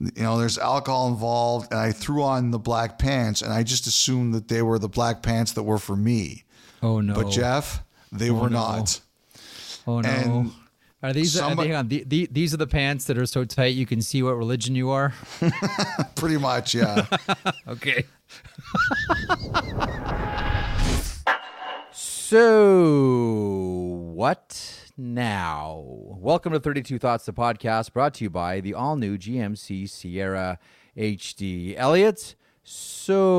you know, there's alcohol involved, and I threw on the black pants, and I just assumed that they were the black pants that were for me. Oh no! But Jeff, they oh, were no. not. Oh no! And are these? somebody- hang on. The, the, these are the pants that are so tight you can see what religion you are. Pretty much, yeah. Okay. so, what now? Welcome to 32 Thoughts, the podcast brought to you by the all new GMC Sierra HD. Elliotte, so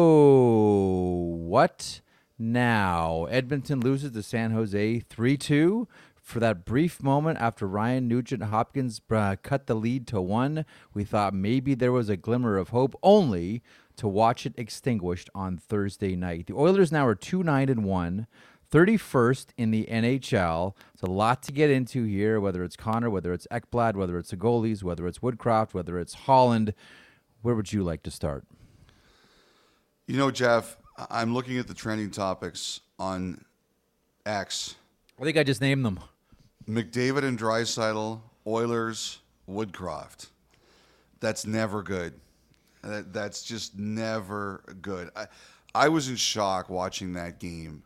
what now? Edmonton loses to San Jose 3 2. For that brief moment after Ryan Nugent Hopkins uh, cut the lead to one, we thought maybe there was a glimmer of hope, only to watch it extinguished on Thursday night. The Oilers now are 2 9 and 1. 31st in the NHL. It's a lot to get into here, whether it's Connor, whether it's Ekblad, whether it's the goalies, whether it's Woodcroft, whether it's Holland. Where would you like to start? You know, Jeff, I'm looking at the trending topics on X. I think I just named them. McDavid and Draisaitl, Oilers, Woodcroft. That's never good. That's just never good. I, I was in shock watching that game.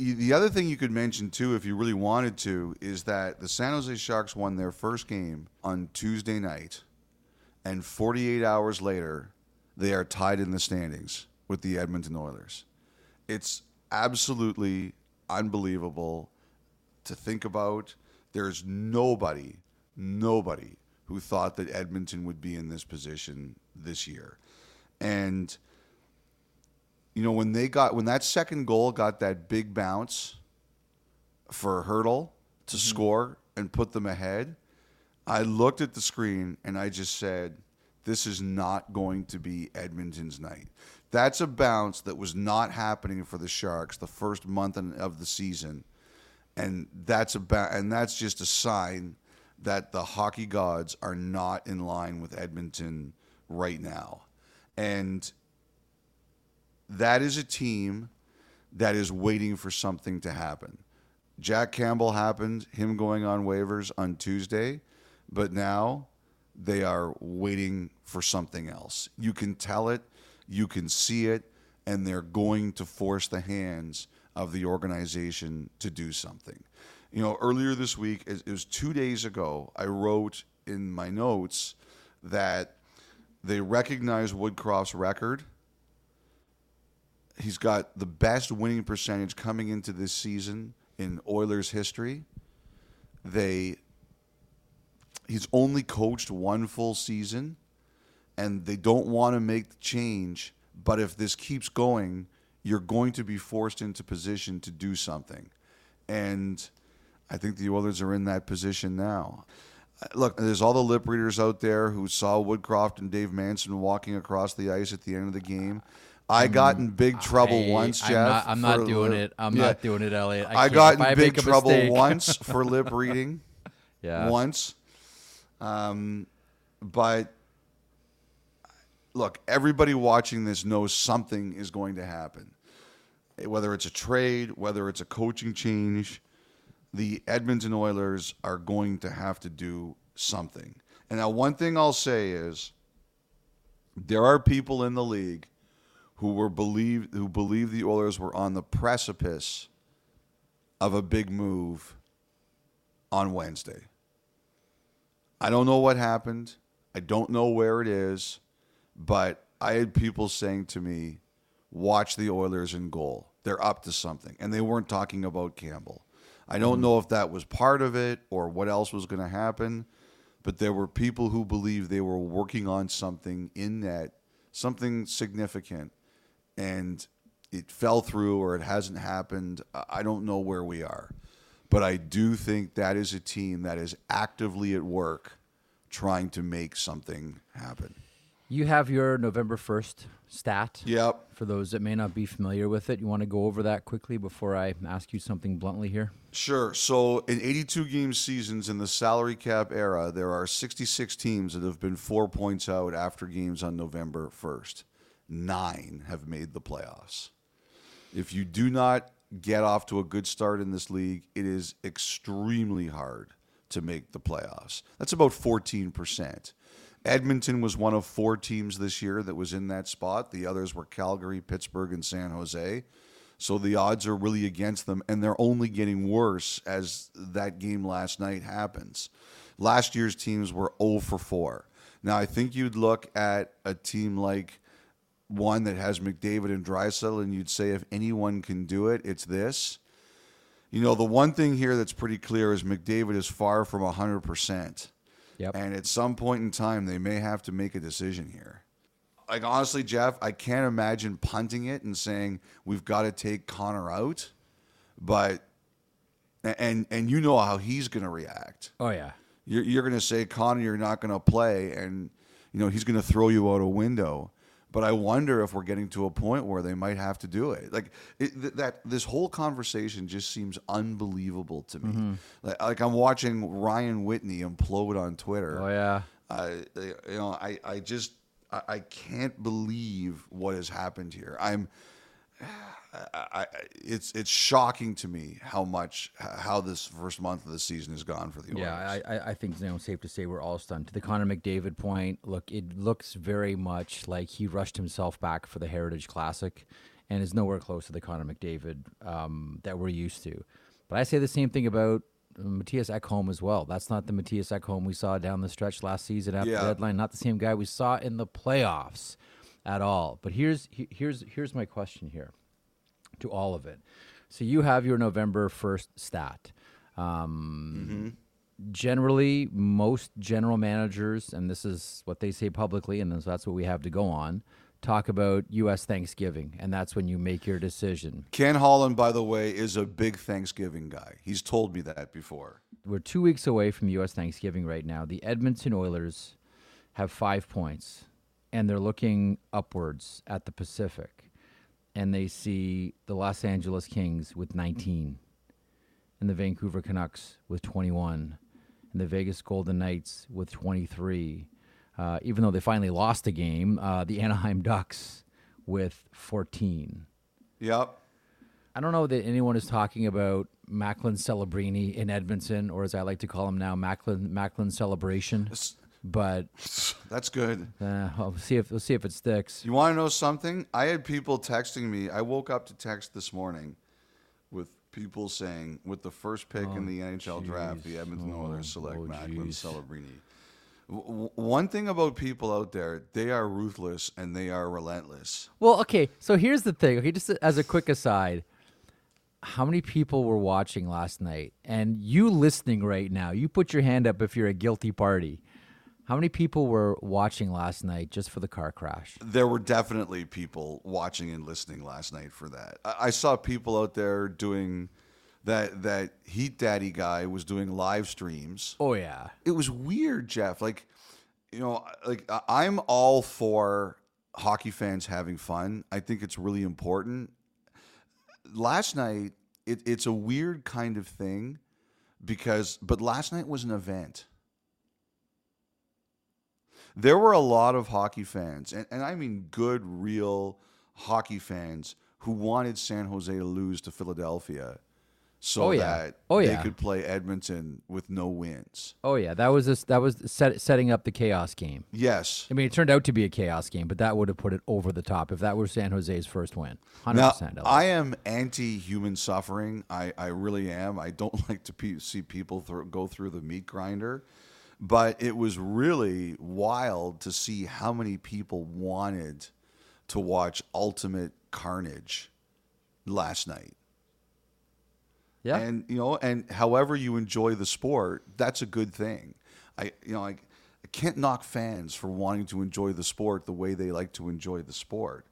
The other thing you could mention too, if you really wanted to, is that the San Jose Sharks won their first game on Tuesday night, and 48 hours later, they are tied in the standings with the Edmonton Oilers. It's absolutely unbelievable to think about. There's nobody, nobody who thought that Edmonton would be in this position this year. And you know, when they got when that second goal got that big bounce for a Hertl to mm-hmm. score and put them ahead, I looked at the screen and I just said, this is not going to be Edmonton's night. That's a bounce that was not happening for the Sharks the first month of the season. And that's about and that's just a sign that the hockey gods are not in line with Edmonton right now. And that is a team that is waiting for something to happen. Jack Campbell happened, him going on waivers on Tuesday, but now they are waiting for something else. You can tell it, you can see it, and they're going to force the hands of the organization to do something. You know, earlier this week, it was two days ago, I wrote in my notes that they recognize Woodcroft's record He's got the best winning percentage coming into this season in Oilers history. They he's only coached one full season and they don't want to make the change, but if this keeps going, you're going to be forced into position to do something. And I think the Oilers are in that position now. Look, there's all the lip readers out there who saw Woodcroft and Dave Manson walking across the ice at the end of the game. I got in big trouble I- once, I'm Jeff. not- I'm not doing lip- it. I'm Yeah. not doing it, Elliotte. I I, got If I in big trouble mistake- once for lip reading. Yeah. Once. Um, but look, everybody watching this knows something is going to happen. Whether it's a trade, whether it's a coaching change, the Edmonton Oilers are going to have to do something. And now, one thing I'll say is there are people in the league who were believe who believe the Oilers were on the precipice of a big move on Wednesday. I don't know what happened. I don't know where it is, but I had people saying to me, "Watch the Oilers in goal. They're up to something." And they weren't talking about Campbell. I don't mm-hmm. know if that was part of it or what else was going to happen, but there were people who believed they were working on something in net, something significant, and it fell through or it hasn't happened. I don't know where we are. But I do think that is a team that is actively at work trying to make something happen. You have your November 1st stat. Yep. For those that may not be familiar with it, you want to go over that quickly before I ask you something bluntly here? Sure. So in 82 game seasons in the salary cap era, there are 66 teams that have been four points out after games on November 1st. Nine have made the playoffs. If you do not get off to a good start in this league, it is extremely hard to make the playoffs. That's about 14%. Edmonton was one of four teams this year that was in that spot. The others were Calgary, Pittsburgh, and San Jose. So the odds are really against them, and they're only getting worse as that game last night happens. Last year's teams were 0 for 4. Now, I think you'd look at a team like one that has McDavid and Draisaitl, and you'd say if anyone can do it, it's this. You know, the one thing here that's pretty clear is McDavid is far from 100%. Yep. And at some point in time, they may have to make a decision here. Like, honestly, Jeff, I can't imagine punting it and saying, we've got to take Connor out. But, and, and you know how he's going to react. Oh yeah. You're, you're going to say, Connor, you're not going to play. And, you know, he's going to throw you out a window. But I wonder if we're getting to a point where they might have to do it. Like it, th- that, this whole conversation just seems unbelievable to me. Mm-hmm. Like, like I'm watching Ryan Whitney implode on Twitter. Oh yeah. I, you know, I, I just, I, I can't believe what has happened here. I'm, I, I, it's, it's shocking to me how much, how this first month of the season has gone for the Oilers. Yeah, I, I, think you know, safe to say we're all stunned. To the Connor McDavid point, look, it looks very much like he rushed himself back for the Heritage Classic, and is nowhere close to the Connor McDavid um, that we're used to. But I say the same thing about uh, Mattias Ekholm as well. That's not the Mattias Ekholm we saw down the stretch last season after Yeah. the deadline. Not the same guy we saw in the playoffs at all. But here's here's here's my question here to all of it. So you have your November first stat. Um, Generally, most general managers, and this is what they say publicly, and that's what we have to go on, talk about U.S. Thanksgiving, and that's when you make your decision. Ken Holland, by the way, is a big Thanksgiving guy. He's told me that before. We're two weeks away from U.S. Thanksgiving right now. The Edmonton Oilers have five points, and they're looking upwards at the Pacific, and they see the Los Angeles Kings with 19, and the Vancouver Canucks with 21, and the Vegas Golden Knights with 23. Uh, even though they finally lost a game, uh, the Anaheim Ducks with 14. Yep. I don't know that anyone is talking about Macklin Celebrini in Edmonton, or as I like to call him now, Macklin Macklin Celebration. But That's good. uh, we'll see if we'll see if it sticks. You want to know something? I had people texting me. I woke up to text this morning with people saying, with the first pick in the NHL draft, the Edmonton Oilers select oh, Macklin. Celebrini. W- one thing about people out there, they are ruthless and they are relentless. Well, okay. So here's the thing. Okay, just as a quick aside, how many people were watching last night? And you listening right now, you put your hand up if you're a guilty party. How many people were watching last night just for the car crash? There were definitely people watching and listening last night for that. I, I saw people out there doing that. That Heat Daddy guy was doing live streams. Oh yeah. it was weird, Jeff. Like, you know, like I'm all for hockey fans having fun. I think it's really important. Last night, it, it's a weird kind of thing because, but last night was an event. There were a lot of hockey fans, and, and I mean good, real hockey fans who wanted San Jose to lose to Philadelphia so Oh, yeah. that Oh, they could play Edmonton with no wins. Oh yeah. That was this, that was set, setting up the chaos game. Yes. I mean, it turned out to be a chaos game, but that would have put it over the top if that were San Jose's first win. Hundred Now. I am anti-human suffering. I, I really am. I don't like to pe- see people thro- go through the meat grinder, but it was really wild to see how many people wanted to watch Ultimate Carnage last night. Yeah. And you know, and however you enjoy the sport, that's a good thing. I you know, I, I can't knock fans for wanting to enjoy the sport the way they like to enjoy the sport.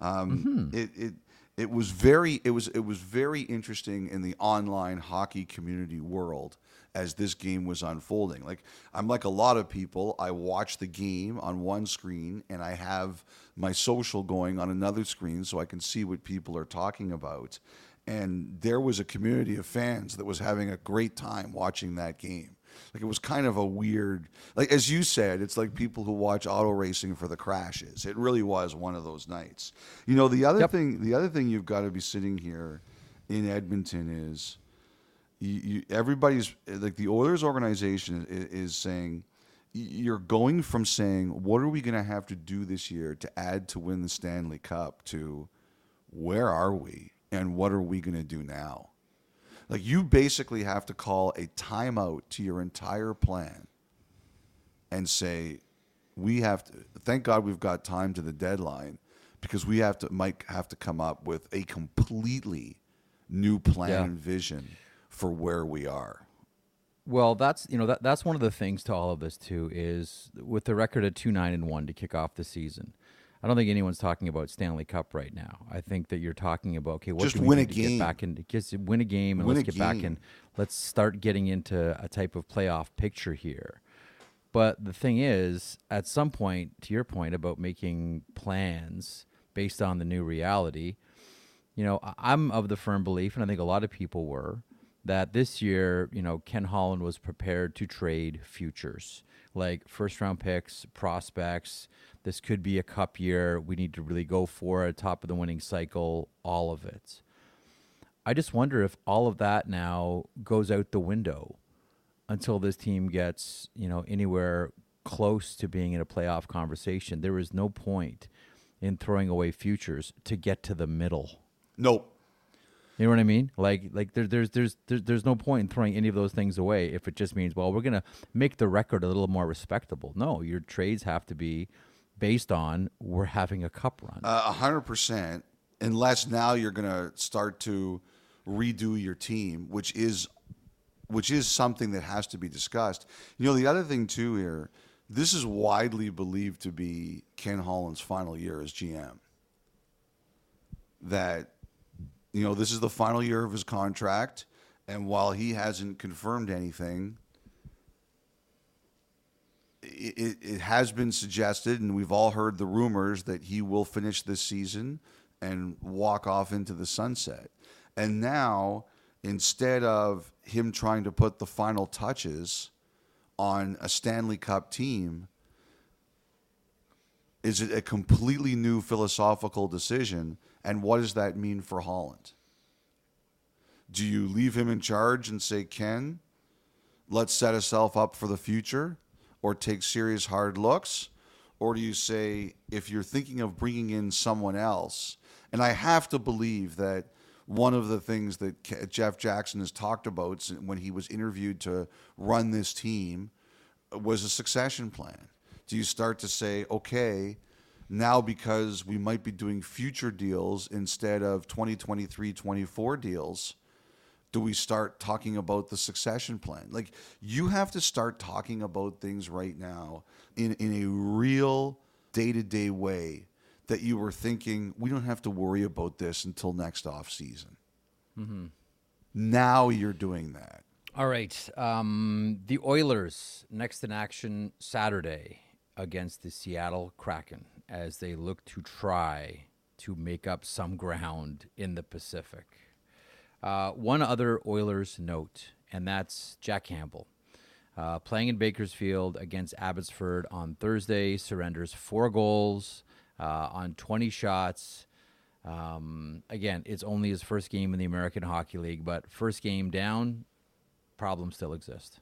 Um, It it it was very it was it was very interesting in the online hockey community world as this game was unfolding. Like I'm like a lot of people, I watch the game on one screen and I have my social going on another screen so I can see what people are talking about. And there was a community of fans that was having a great time watching that game. Like it was kind of a weird, like as you said, it's like people who watch auto racing for the crashes. It really was one of those nights. You know, the other Yep. thing, the other thing you've got to be sitting here in Edmonton is, you, you everybody's like the Oilers organization is, is saying, you're going from saying, what are we going to have to do this year to add to win the Stanley Cup to where are we and what are we going to do now? Like, you basically have to call a timeout to your entire plan and say, we have to, thank God we've got time to the deadline because we have to, might have to come up with a completely new plan Yeah. and vision for where we are. Well, that's you know that that's one of the things to all of this too is with the record at two nine and one to kick off the season. I don't think anyone's talking about Stanley Cup right now. I think that you're talking about okay, what Just do we win a game. get back into just win a game and Win let's get back and. Let's start getting into a type of playoff picture here. But the thing is, at some point, to your point about making plans based on the new reality, you know, I'm of the firm belief, and I think a lot of people were, that this year, you know, Ken Holland was prepared to trade futures, like first round picks, prospects. This could be a cup year. We need to really go for it, top of the winning cycle, all of it. I just wonder if all of that now goes out the window until this team gets, you know, anywhere close to being in a playoff conversation. There is no point in throwing away futures to get to the middle. Nope. You know what I mean? Like, like there, there's, there's, there's, there's no point in throwing any of those things away if it just means, well, we're gonna make the record a little more respectable. No, your trades have to be based on we're having a cup run. Uh, A hundred percent. Unless now you're going to start to redo your team, which is which is something that has to be discussed. You know, the other thing too here, this is widely believed to be Ken Holland's final year as GM. That you know, this is the final year of his contract, and while he hasn't confirmed anything, it, it, has been suggested, and we've all heard the rumors that he will finish this season and walk off into the sunset. And now, instead of him trying to put the final touches on a Stanley Cup team, is it a completely new philosophical decision? And what does that mean for Holland? Do you leave him in charge and say, Ken, let's set ourselves up for the future or take serious hard looks? Or do you say, if you're thinking of bringing in someone else, and I have to believe that one of the things that Jeff Jackson has talked about when he was interviewed to run this team was a succession plan. Do you start to say, okay, now because we might be doing future deals instead of 2023 24 deals, do we start talking about the succession plan? Like you have to start talking about things right now in, in a real day to day way that you were thinking we don't have to worry about this until next off season. Now you're doing that. All right. Um, the Oilers next in action Saturday against the Seattle Kraken as they look to try to make up some ground in the Pacific. Uh, one other Oilers note, and that's Jack Campbell. Uh, playing in Bakersfield against Abbotsford on Thursday, surrenders four goals uh, on 20 shots. Um, again, it's only his first game in the American Hockey League, but first game down, problems still exist.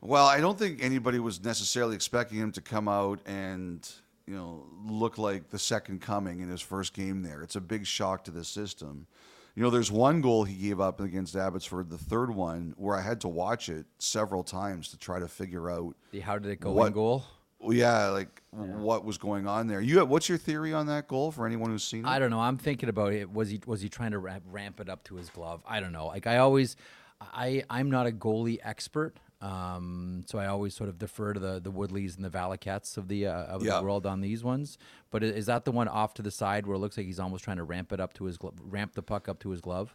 Well, I don't think anybody was necessarily expecting him to come out and you know look like the second coming in his first game there. It's a big shock to the system. You know, there's one goal he gave up against Abbotsford, the third one, where I had to watch it several times to try to figure out. The how did it go What- in goal? Well, yeah, like what was going on there. You, what's your theory on that goal for anyone who's seen it? I don't know. I'm thinking about it. Was he was he trying to ramp, ramp it up to his glove? I don't know. Like I always, I I'm not a goalie expert, um, so I always sort of defer to the the Woodleys and the Valicats of the uh, of Yeah. the world on these ones. But is that the one off to the side where it looks like he's almost trying to ramp it up to his glove, ramp the puck up to his glove?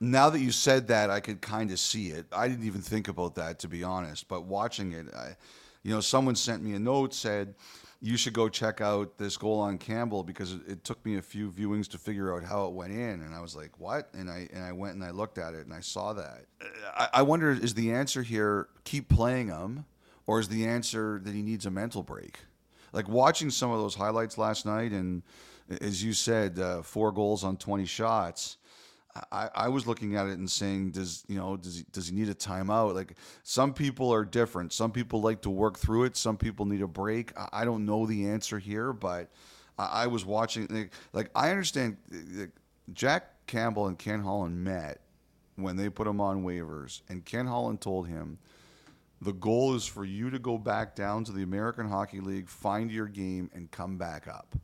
Now that you said that, I could kind of see it. I didn't even think about that, to be honest. But watching it, I, you know, someone sent me a note said you should go check out this goal on Campbell because it, it took me a few viewings to figure out how it went in, and I was like, "What?" And I and I went and I looked at it and I saw that. I, I wonder is the answer here keep playing him, or is the answer that he needs a mental break? Like watching some of those highlights last night, and as you said, uh, four goals on twenty shots. I, I was looking at it and saying, does you know does he, does he need a timeout? Like some people are different. Some people like to work through it. Some people need a break. I, I don't know the answer here, but I, I was watching. Like, like I understand, like, Jack Campbell and Ken Holland met when they put him on waivers, and Ken Holland told him the goal is for you to go back down to the American Hockey League, find your game, and come back up.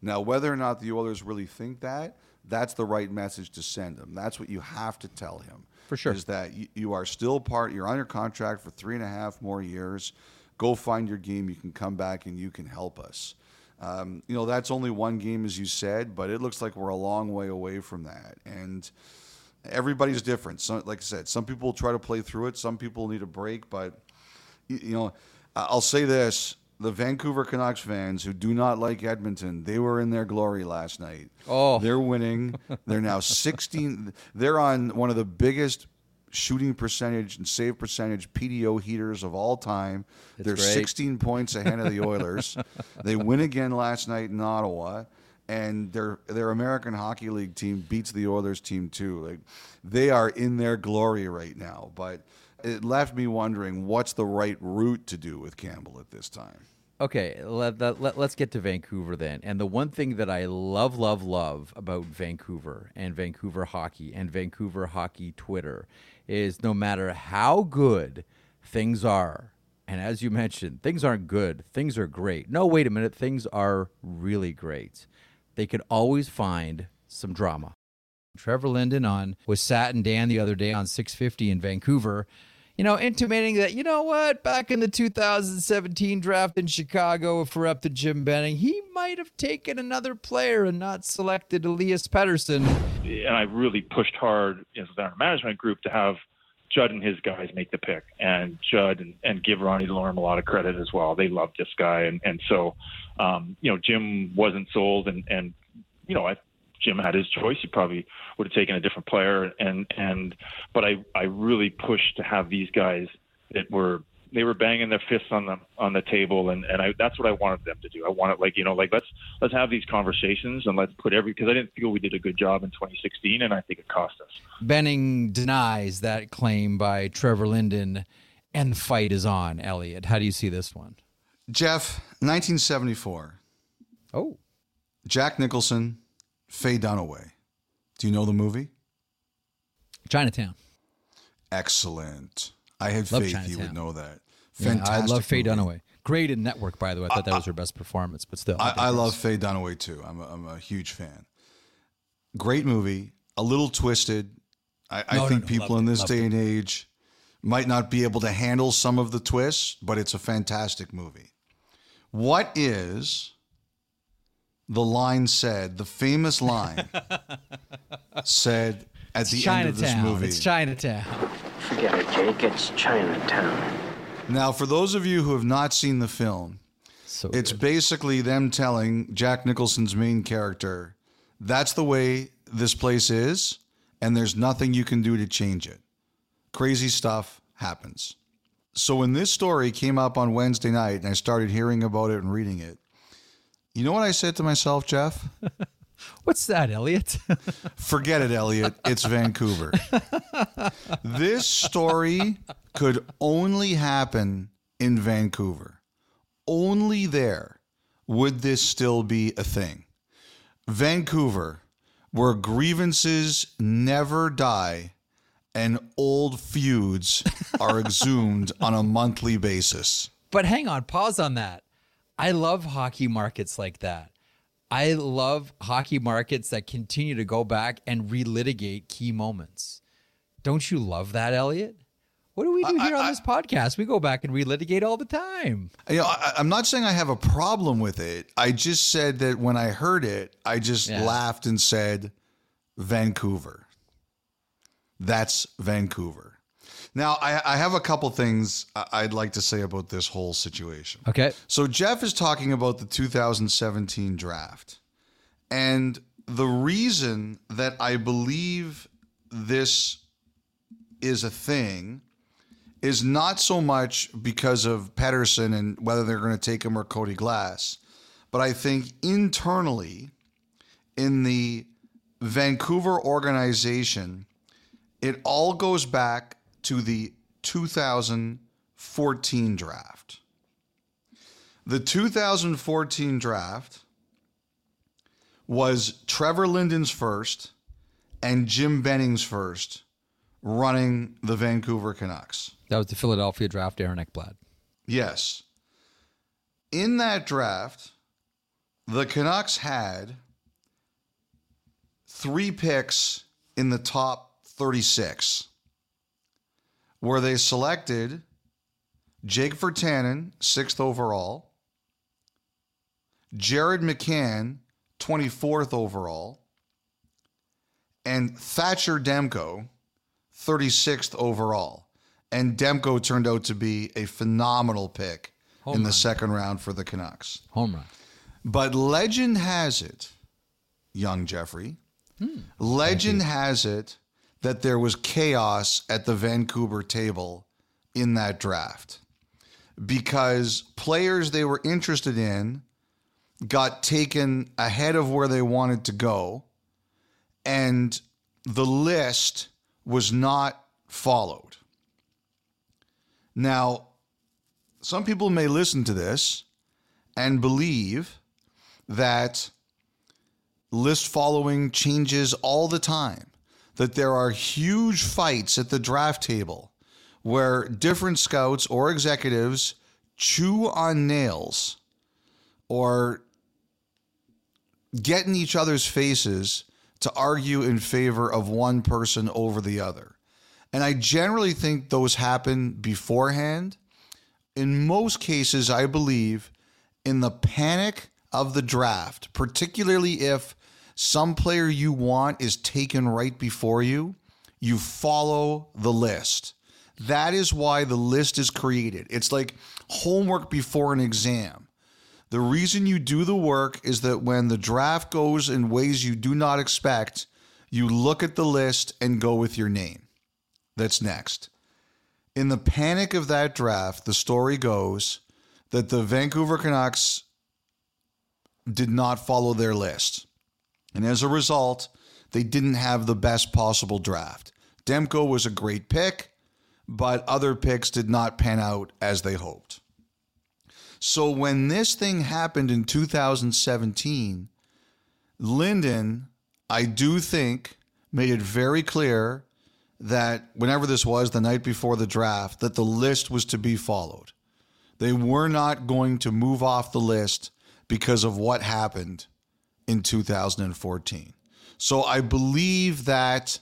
Now, whether or not the Oilers really think that, that's the right message to send him. That's what you have to tell him. For sure. Is that you, you are still part, you're on your contract for three and a half more years. Go find your game. You can come back and you can help us. Um, you know, that's only one game, as you said, but it looks like we're a long way away from that. And everybody's different. So, like I said, some people try to play through it, some people need a break, but, you, you know, I'll say this the Vancouver Canucks fans who do not like Edmonton, they were in their glory last night. Oh. They're winning. They're now 16. They're on one of the biggest shooting percentage and save percentage PDO heaters of all time. they're great. 16 points ahead of the Oilers. they win again last night in Ottawa. And their their American Hockey League team beats the Oilers team too. Like they are in their glory right now. But it left me wondering what's the right route to do with Campbell at this time. Okay, let, let, let, us get to Vancouver then. And the one thing that I love, love, love about Vancouver and Vancouver hockey and Vancouver hockey Twitter is no matter how good things are, and as you mentioned, things aren't good, things are great. No, wait a minute, things are really great. They can always find some drama. Trevor Linden on was Sat and Dan the other day on 650 in Vancouver you know, intimating that, you know what, back in the 2017 draft in Chicago, if we're up to Jim Benning, he might have taken another player and not selected Elias Pettersson. And I really pushed hard as our management group to have Judd and his guys make the pick, and Judd and, and give Ronnie DeLorme a lot of credit as well. They loved this guy, and and so, um, you know, Jim wasn't sold, and and you know, I Jim had his choice, he probably would have taken a different player. And and but I I really pushed to have these guys that were they were banging their fists on the on the table and and I that's what I wanted them to do. I wanted like you know like let's let's have these conversations and let's put every because I didn't feel we did a good job in 2016 and I think it cost us. Benning denies that claim by Trevor Linden, and the fight is on. Elliotte, how do you see this one? Jeff, 1974. Oh, Jack Nicholson, Faye Dunaway. Do you know the movie? Chinatown. Excellent. I had Love faith you would know that. Yeah, Fantastic. I love Faye movie. Dunaway. Great in Network, by the way. I thought that was her best performance, but still. I, I love Faye Dunaway too. I'm a, I'm a huge fan. Great movie. A little twisted. I, I No, no, think no, people in this loved day it. and age might not be able to handle some of the twists, but it's a fantastic movie. What is the line said, the famous line said at the end of this Chinatown. movie? It's Chinatown. Forget it, Jake. It's Chinatown. Now, for those of you who have not seen the film, So It's good. basically them telling Jack Nicholson's main character, that's the way this place is, and there's nothing you can do to change it. Crazy stuff happens. So when this story came up on Wednesday night and I started hearing about it and reading it, you know what I said to myself, Jeff? What's that, Elliotte? Forget it, Elliotte. It's Vancouver. this story could only happen in Vancouver. Only there would this still be a thing. Vancouver, where grievances never die and old feuds are exhumed on a monthly basis. But hang on, pause on that. I love hockey markets like that. I love hockey markets that continue to go back and relitigate key moments. Don't you love that, Elliot? What do we do here on this podcast? We go back and relitigate all the time. You know, I, I'm not saying I have a problem with it. I just said that when I heard it, I just Yeah. laughed and said, Vancouver. That's Vancouver. Now, I, I have a couple things I'd like to say about this whole situation. Okay. So, Jeff is talking about the 2017 draft. And the reason that I believe this is a thing is not so much because of Pettersson and whether they're going to take him or Cody Glass, but I think internally in the Vancouver organization, it all goes back to the 2014 draft. The 2014 draft was Trevor Linden's first and Jim Benning's first running the Vancouver Canucks. That was the Philadelphia draft, Aaron Ekblad. Yes. In that draft, the Canucks had three picks in the top 36, where they selected Jake Virtanen, sixth overall, Jared McCann, 24th overall, and Thatcher Demko, 36th overall. And Demko turned out to be a phenomenal pick in the second round for the Canucks. Home run. But legend has it, young Jeffrey, hmm. legend has it that there was chaos at the Vancouver table in that draft because players they were interested in got taken ahead of where they wanted to go and the list was not followed. Now, some people may listen to this and believe that list following changes all the time, that there are huge fights at the draft table where different scouts or executives chew on nails or get in each other's faces to argue in favor of one person over the other. And I generally think those happen beforehand. In most cases, I believe in the panic of the draft, particularly if some player you want is taken right before you, you follow the list. That is why the list is created. It's like homework before an exam. The reason you do the work is that when the draft goes in ways you do not expect, you look at the list and go with your name. That's next. In the panic of that draft, the story goes that the Vancouver Canucks did not follow their list. And as a result, they didn't have the best possible draft. Demko was a great pick, but other picks did not pan out as they hoped. So when this thing happened in 2017, Linden, I do think, made it very clear that whenever this was, the night before the draft, that the list was to be followed. They were not going to move off the list because of what happened in 2014. So I believe that,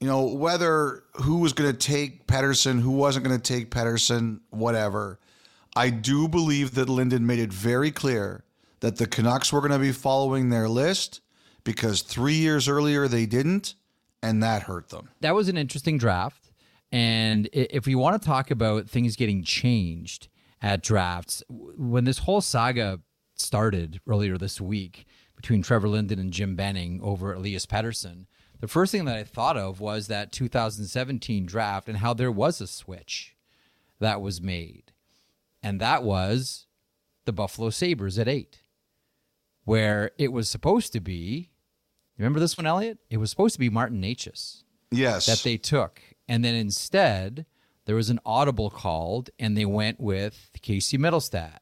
you know, whether who was going to take Pettersson, who wasn't going to take Pettersson, whatever, I do believe that Linden made it very clear that the Canucks were going to be following their list because three years earlier they didn't, and that hurt them. That was an interesting draft. And if we want to talk about things getting changed at drafts, when this whole saga started earlier this week between Trevor Linden and Jim Benning over Elias Pettersson, the first thing that I thought of was that 2017 draft and how there was a switch that was made. And that was the Buffalo Sabres at eight, where it was supposed to be. Remember this one, Elliotte? It was supposed to be Martin Necas Yes. that they took. And then instead, there was an audible called, and they went with Casey Mittelstadt.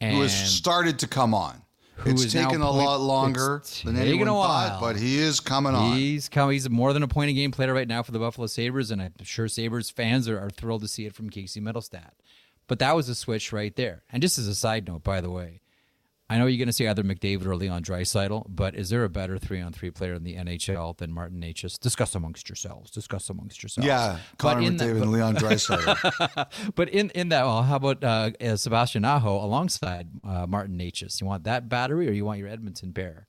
And who has started to come on. Who It's is taken a point- lot longer than anyone a thought, but he is coming on. he's come, he's more than a point a game player right now for the Buffalo Sabres, and I'm sure Sabres fans are, are thrilled to see it from Casey Mittelstadt. But that was a switch right there. And just as a side note, by the way, I know you're going to say either McDavid or Leon Draisaitl, but is there a better three-on-three player in the NHL than Martin Necas? Discuss amongst yourselves. Discuss amongst yourselves. yeah, But Connor in the- McDavid and Leon Draisaitl. But in, in that, well, how about uh, uh, Sebastian Aho alongside uh, Martin Necas? You want that battery or you want your Edmonton pair?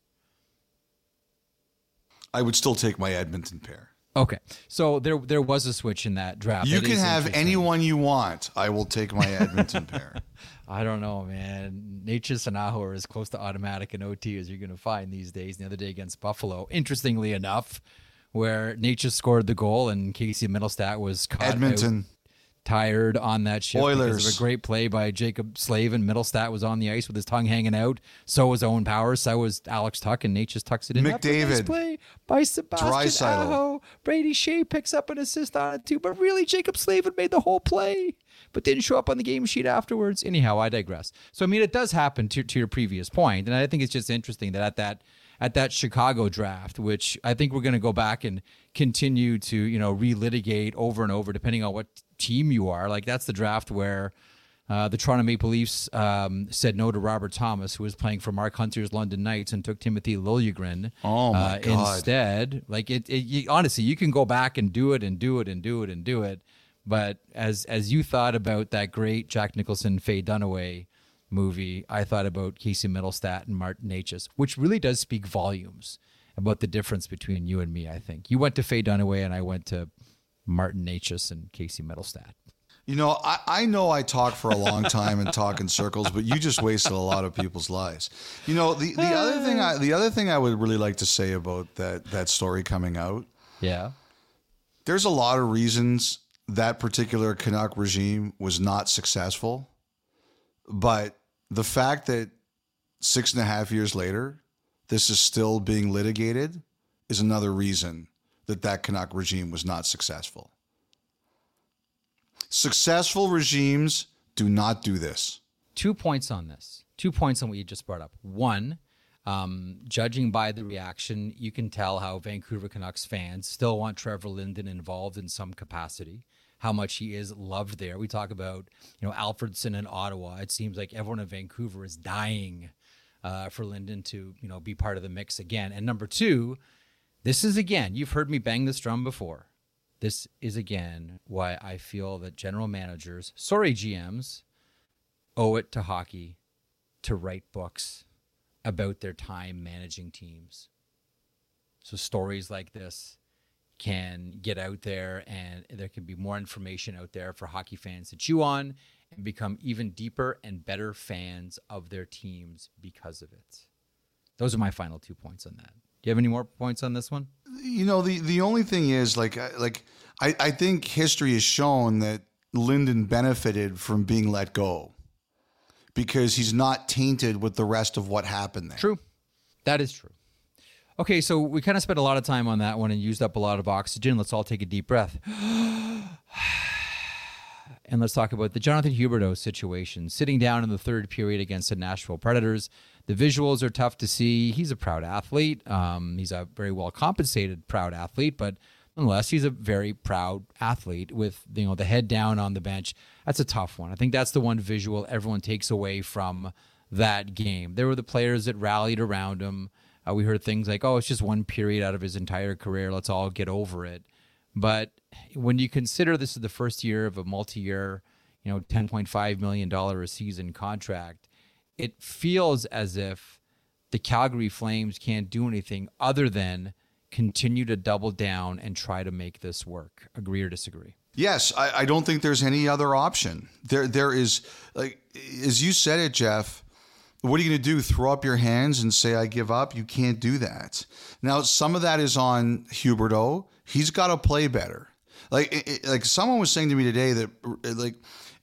I would still take my Edmonton pair. Okay, so there there was a switch in that draft. You That can have anyone you want. I will take my Edmonton pair. I don't know, man. Necas and Aho are as close to automatic and OT as you're going to find these days. The other day against Buffalo, interestingly enough, where Necas scored the goal and Casey Mittelstadt was caught out Edmonton. tired on that shift because Oilers. of a great play by Jaccob Slavin. Mittelstadt was on the ice with his tongue hanging out. So was Owen Powers. So was Alex Tuch, and Nate tucks it in. A nice McDavid. play by Sebastian. Aho. Brady Skjei picks up an assist on it too. But really, Jaccob Slavin made the whole play, but didn't show up on the game sheet afterwards. Anyhow, I digress. So I mean, it does happen to to your previous point, and I think it's just interesting that at that at that Chicago draft, which I think we're going to go back and continue to you know relitigate over and over, depending on what team you are. Like that's the draft where. Uh, the Toronto Maple Leafs um, said no to Robert Thomas, who was playing for Mark Hunter's London Knights, and took Timothy Liljegren Oh, my uh, God. instead. Like it, it you, honestly, you can go back and do it and do it and do it and do it. But as as you thought about that great Jack Nicholson Faye Dunaway movie, I thought about Casey Mittelstadt and Martin Necas, which really does speak volumes about the difference between you and me. I think you went to Faye Dunaway and I went to Martin Necas and Casey Mittelstadt. You know, I, I know I talk for a long time and talk in circles, but you just wasted a lot of people's lives. You know, the, the other thing I the other thing I would really like to say about that that story coming out, Yeah. there's a lot of reasons that particular Canuck regime was not successful. But the fact that six and a half years later, this is still being litigated is another reason that that Canuck regime was not successful. Successful regimes do not do this. two points on this. Two points on what you just brought up. One, um, judging by the reaction, you can tell how Vancouver Canucks fans still want Trevor Linden involved in some capacity. How much he is loved there. We talk about you know Alfredsson in Ottawa. It seems like everyone in Vancouver is dying uh, for Linden to you know be part of the mix again. And number two, this is again you've heard me bang this drum before. This is again why I feel that general managers, sorry GMs, owe it to hockey to write books about their time managing teams. So stories like this can get out there and there can be more information out there for hockey fans to chew on and become even deeper and better fans of their teams because of it. Those are my final two points on that. Do you have any more points on this one? You know, the the only thing is like like I, I think history has shown that Linden benefited from being let go because he's not tainted with the rest of what happened there. True. That is true. Okay, so we kind of spent a lot of time on that one and used up a lot of oxygen. Let's all take a deep breath. and let's talk about the Jonathan Huberdeau situation. Sitting down in the third period against the Nashville Predators. The visuals are tough to see. He's a proud athlete. Um, he's a very well compensated proud athlete, but nonetheless, he's a very proud athlete with you know the head down on the bench. That's a tough one. I think that's the one visual everyone takes away from that game. There were the players that rallied around him. Uh, we heard things like, "Oh, it's just one period out of his entire career. Let's all get over it." But when you consider this is the first year of a multi-year, you know, ten point five million dollar a season contract, it feels as if the Calgary Flames can't do anything other than continue to double down and try to make this work. Agree or disagree? Yes, I, I don't think there's any other option. There, there is like as you said it, Jeff. What are you going to do? Throw up your hands and say I give up? You can't do that. Now, some of that is on Huberdeau. He's got to play better. Like, it, like someone was saying to me today that like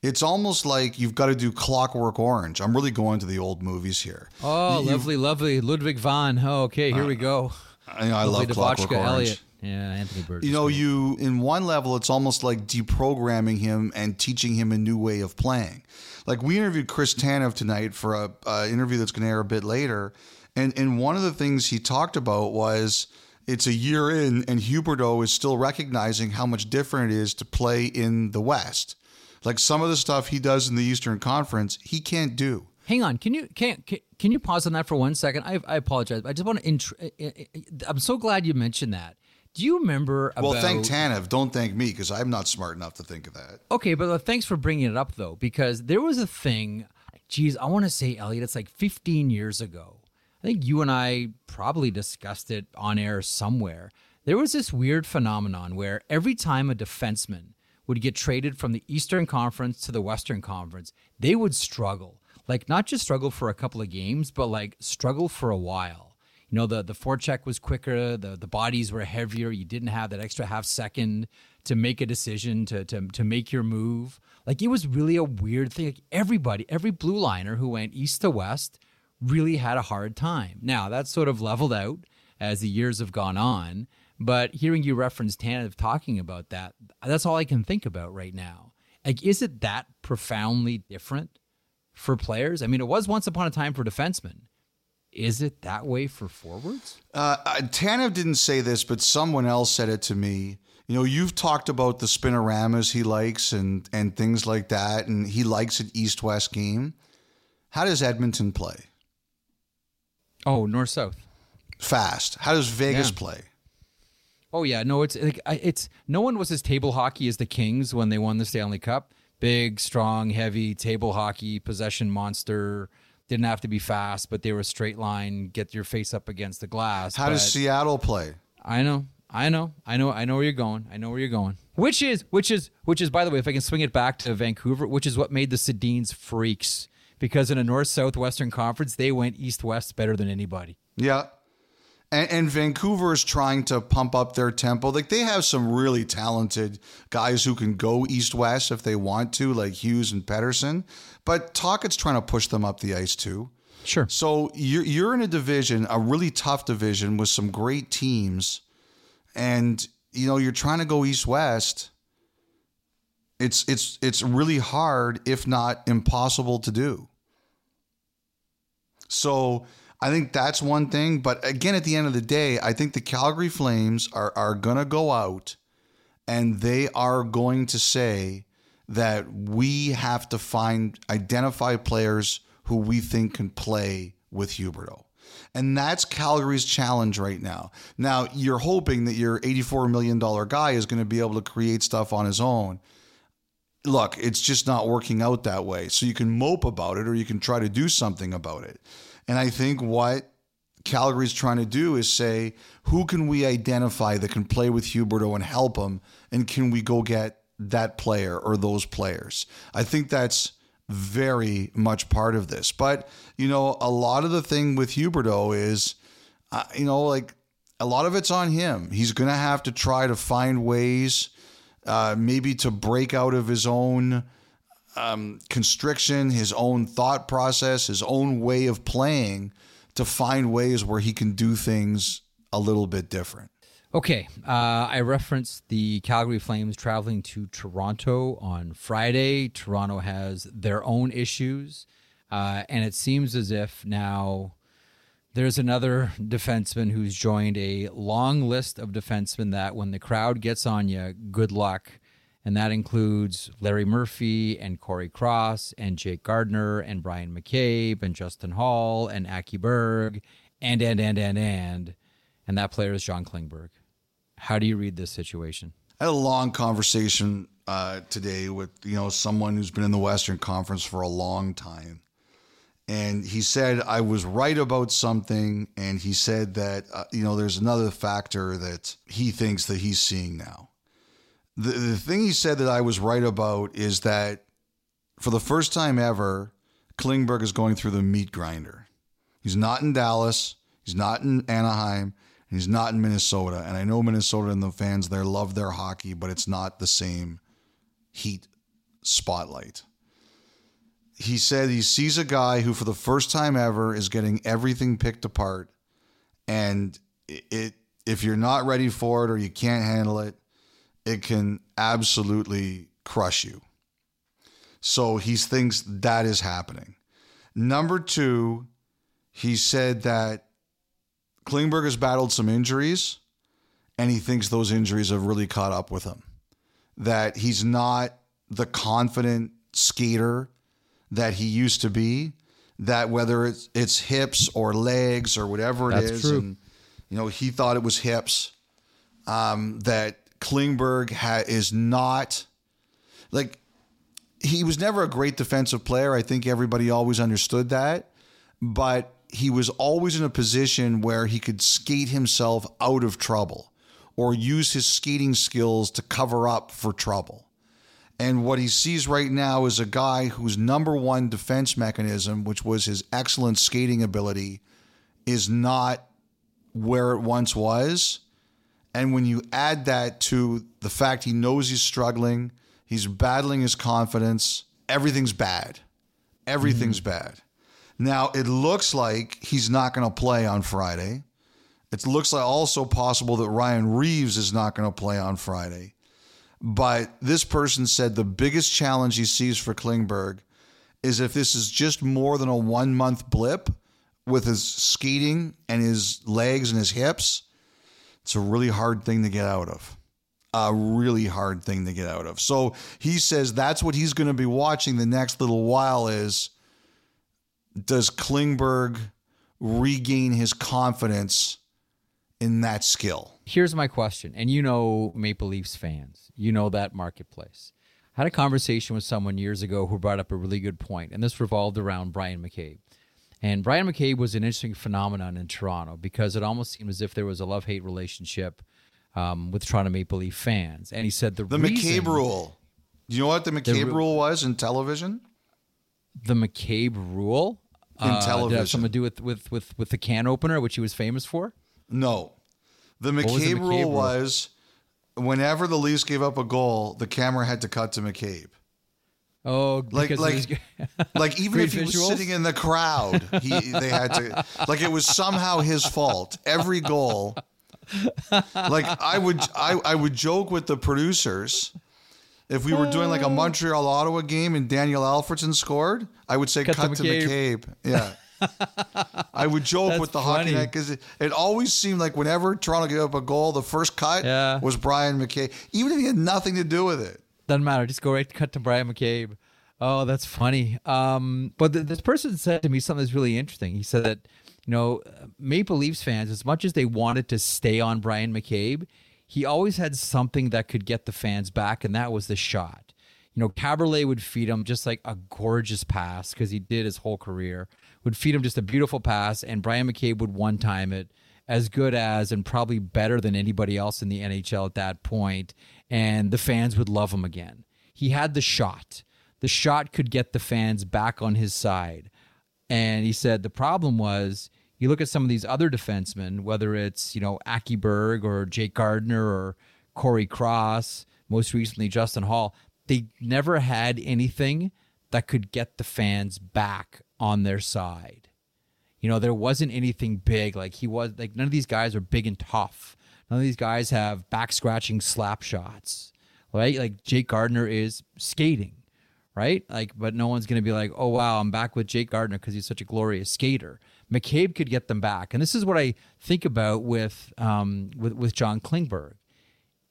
it's almost like you've got to do Clockwork Orange. I'm really going to the old movies here. Oh, You- lovely, lovely. Ludwig von. Oh, okay, here we uh, go. I, I love Clockwork Orange. Elliotte. Yeah, Anthony Burgess. You know, great. you in one level, it's almost like deprogramming him and teaching him a new way of playing. Like we interviewed Chris Tanev tonight for a, interview that's going to air a bit later, and and one of the things he talked about was it's a year in, and Huberdeau is still recognizing how much different it is to play in the West. Like some of the stuff he does in the Eastern Conference, he can't do. Hang on, can you can can, can you pause on that for one second? I, I apologize. I just want to. Int- I'm so glad you mentioned that. Do you remember? Well, about, thank Tanev. Don't thank me because I'm not smart enough to think of that. Okay, but uh, thanks for bringing it up though, because there was a thing. Geez, I want to say, Elliotte, it's like 15 years ago. I think you and I probably discussed it on air somewhere. There was this weird phenomenon where every time a defenseman would get traded from the Eastern Conference to the Western Conference, they would struggle. Like not just struggle for a couple of games, but like struggle for a while. You know, the the forecheck was quicker, the the bodies were heavier. You didn't have that extra half second to make a decision to to to make your move. Like it was really a weird thing. Like everybody, every blue liner who went east to west really had a hard time. Now that's sort of leveled out as the years have gone on. But hearing you reference Tanev talking about that, that's all I can think about right now. Like, is it that profoundly different for players? I mean, it was once upon a time for defensemen. Is it that way for forwards? Uh, Tanev didn't say this, but someone else said it to me. You know, you've talked about the spinoramas he likes and and things like that, and he likes an east-west game. How does Edmonton play? Oh, north south. Fast. How does Vegas Yeah. play? Oh yeah, no, it's like it's no one was as table hockey as the Kings when they won the Stanley Cup. Big, strong, heavy table hockey, possession monster. Didn't have to be fast, but they were straight line, get your face up against the glass. How does Seattle play? I know, I know, I know, I know where you're going. I know where you're going. Which is, which is, which is, by the way, if I can swing it back to Vancouver, which is what made the Sedins freaks, because in a North South Western Conference, they went East West better than anybody. Yeah. And, and Vancouver is trying to pump up their tempo. Like they have some really talented guys who can go east west if they want to, like Hughes and Pettersson. But Tocchet's trying to push them up the ice too. Sure. So you're you're in a division, a really tough division with some great teams, and you know you're trying to go east west. It's it's it's really hard, if not impossible, to do. So I think that's one thing. But again, at the end of the day, I think the Calgary Flames are are gonna go out and they are going to say that we have to find identify players who we think can play with Huberdeau. And that's Calgary's challenge right now. Now, you're hoping that your $84 million guy is going to be able to create stuff on his own. Look, it's just not working out that way. So you can mope about it or you can try to do something about it. And I think what Calgary's trying to do is say, who can we identify that can play with Huberdeau and help him? And can we go get that player or those players? I think that's very much part of this. But, you know, a lot of the thing with Huberdeau is, uh, you know, like a lot of it's on him. He's going to have to try to find ways, uh, maybe to break out of his own um, constriction, his own thought process, his own way of playing to find ways where he can do things a little bit different. Okay, uh, I referenced the Calgary Flames traveling to Toronto on Friday. Toronto has their own issues, uh, and it seems as if now there's another defenseman who's joined a long list of defensemen that when the crowd gets on you, good luck. And that includes Larry Murphy and Cory Cross and Jake Gardiner and Bryan McCabe and Justin Holl and Aki Berg and, and, and, and, and. And that player is John Klingberg. How do you read this situation? I had a long conversation uh, today with you know someone who's been in the Western Conference for a long time, and he said I was right about something, and he said that uh, you know there's another factor that he thinks that he's seeing now. The the thing he said that I was right about is that for the first time ever, Klingberg is going through the meat grinder. He's not in Dallas. He's not in Anaheim. He's not in Minnesota. And I know Minnesota and the fans there love their hockey, but it's not the same heat spotlight. He said he sees a guy who, for the first time ever, is getting everything picked apart. And it if you're not ready for it or you can't handle it, it can absolutely crush you. So he thinks that is happening. Number two, he said that Klingberg has battled some injuries and he thinks those injuries have really caught up with him. That he's not the confident skater that he used to be. That whether it's, it's hips or legs or whatever it That's is, true. and you know he thought it was hips. Um, that Klingberg ha- is not like he was never a great defensive player. I think everybody always understood that, but he was always in a position where he could skate himself out of trouble or use his skating skills to cover up for trouble. And what he sees right now is a guy whose number one defense mechanism, which was his excellent skating ability, is not where it once was. And when you add that to the fact he knows he's struggling, he's battling his confidence, everything's bad. Everything's mm. bad. Now, it looks like he's not going to play on Friday. It looks like also possible that Ryan Reaves is not going to play on Friday. But this person said the biggest challenge he sees for Klingberg is if this is just more than a one month blip with his skating and his legs and his hips, it's a really hard thing to get out of. A really hard thing to get out of. So he says that's what he's going to be watching the next little while is does Klingberg regain his confidence in that skill? Here's my question, and you know Maple Leafs fans, you know that marketplace. I had a conversation with someone years ago who brought up a really good point, and this revolved around Bryan McCabe. And Bryan McCabe was an interesting phenomenon in Toronto because it almost seemed as if there was a love hate relationship um, with Toronto Maple Leaf fans. And he said the, The reason, McCabe rule. Do you know what the McCabe ru- rule was in television? the McCabe rule, In uh, did it have something to do with, with, with, with the can opener, which he was famous for? No. The was the McCabe, McCabe rule rule? was whenever the Leafs gave up a goal, the camera had to cut to McCabe. Oh, Like because like like even if he was sitting in the crowd, he they had to like it was somehow his fault. Every goal. Like I would I, I would joke with the producers. If we were doing like a oh. Montreal Ottawa game and Daniel Alfredsson scored, I would say Cut cut, to McCabe." McCabe. Yeah. I would joke That's with the hockey funny. net because it, it always seemed like whenever Toronto gave up a goal, the first cut Yeah. was Bryan McCabe, even if he had nothing to do with it. Doesn't matter. Just go right cut to Bryan McCabe. Oh, that's funny. Um, but th- this person said to me something that's really interesting. He said that, you know, Maple Leafs fans, as much as they wanted to stay on Bryan McCabe, he always had something that could get the fans back, and that was the shot. You know, Kaberle would feed him just like a gorgeous pass because he did his whole career, would feed him just a beautiful pass, and Bryan McCabe would one time it as good as and probably better than anybody else in the NHL at that point, and the fans would love him again. He had the shot. The shot could get the fans back on his side. And he said the problem was you look at some of these other defensemen, whether it's, you know, Aki Berg or Jake Gardiner or Cory Cross, most recently Justin Holl, they never had anything that could get the fans back on their side. You know, there wasn't anything big. Like he was like none of these guys are big and tough. None of these guys have back scratching slap shots. Right? Like Jake Gardiner is skating right? Like, but no one's going to be like, oh, wow, I'm back with Jake Gardiner because he's such a glorious skater. McCabe could get them back. And this is what I think about with, um, with, with John Klingberg.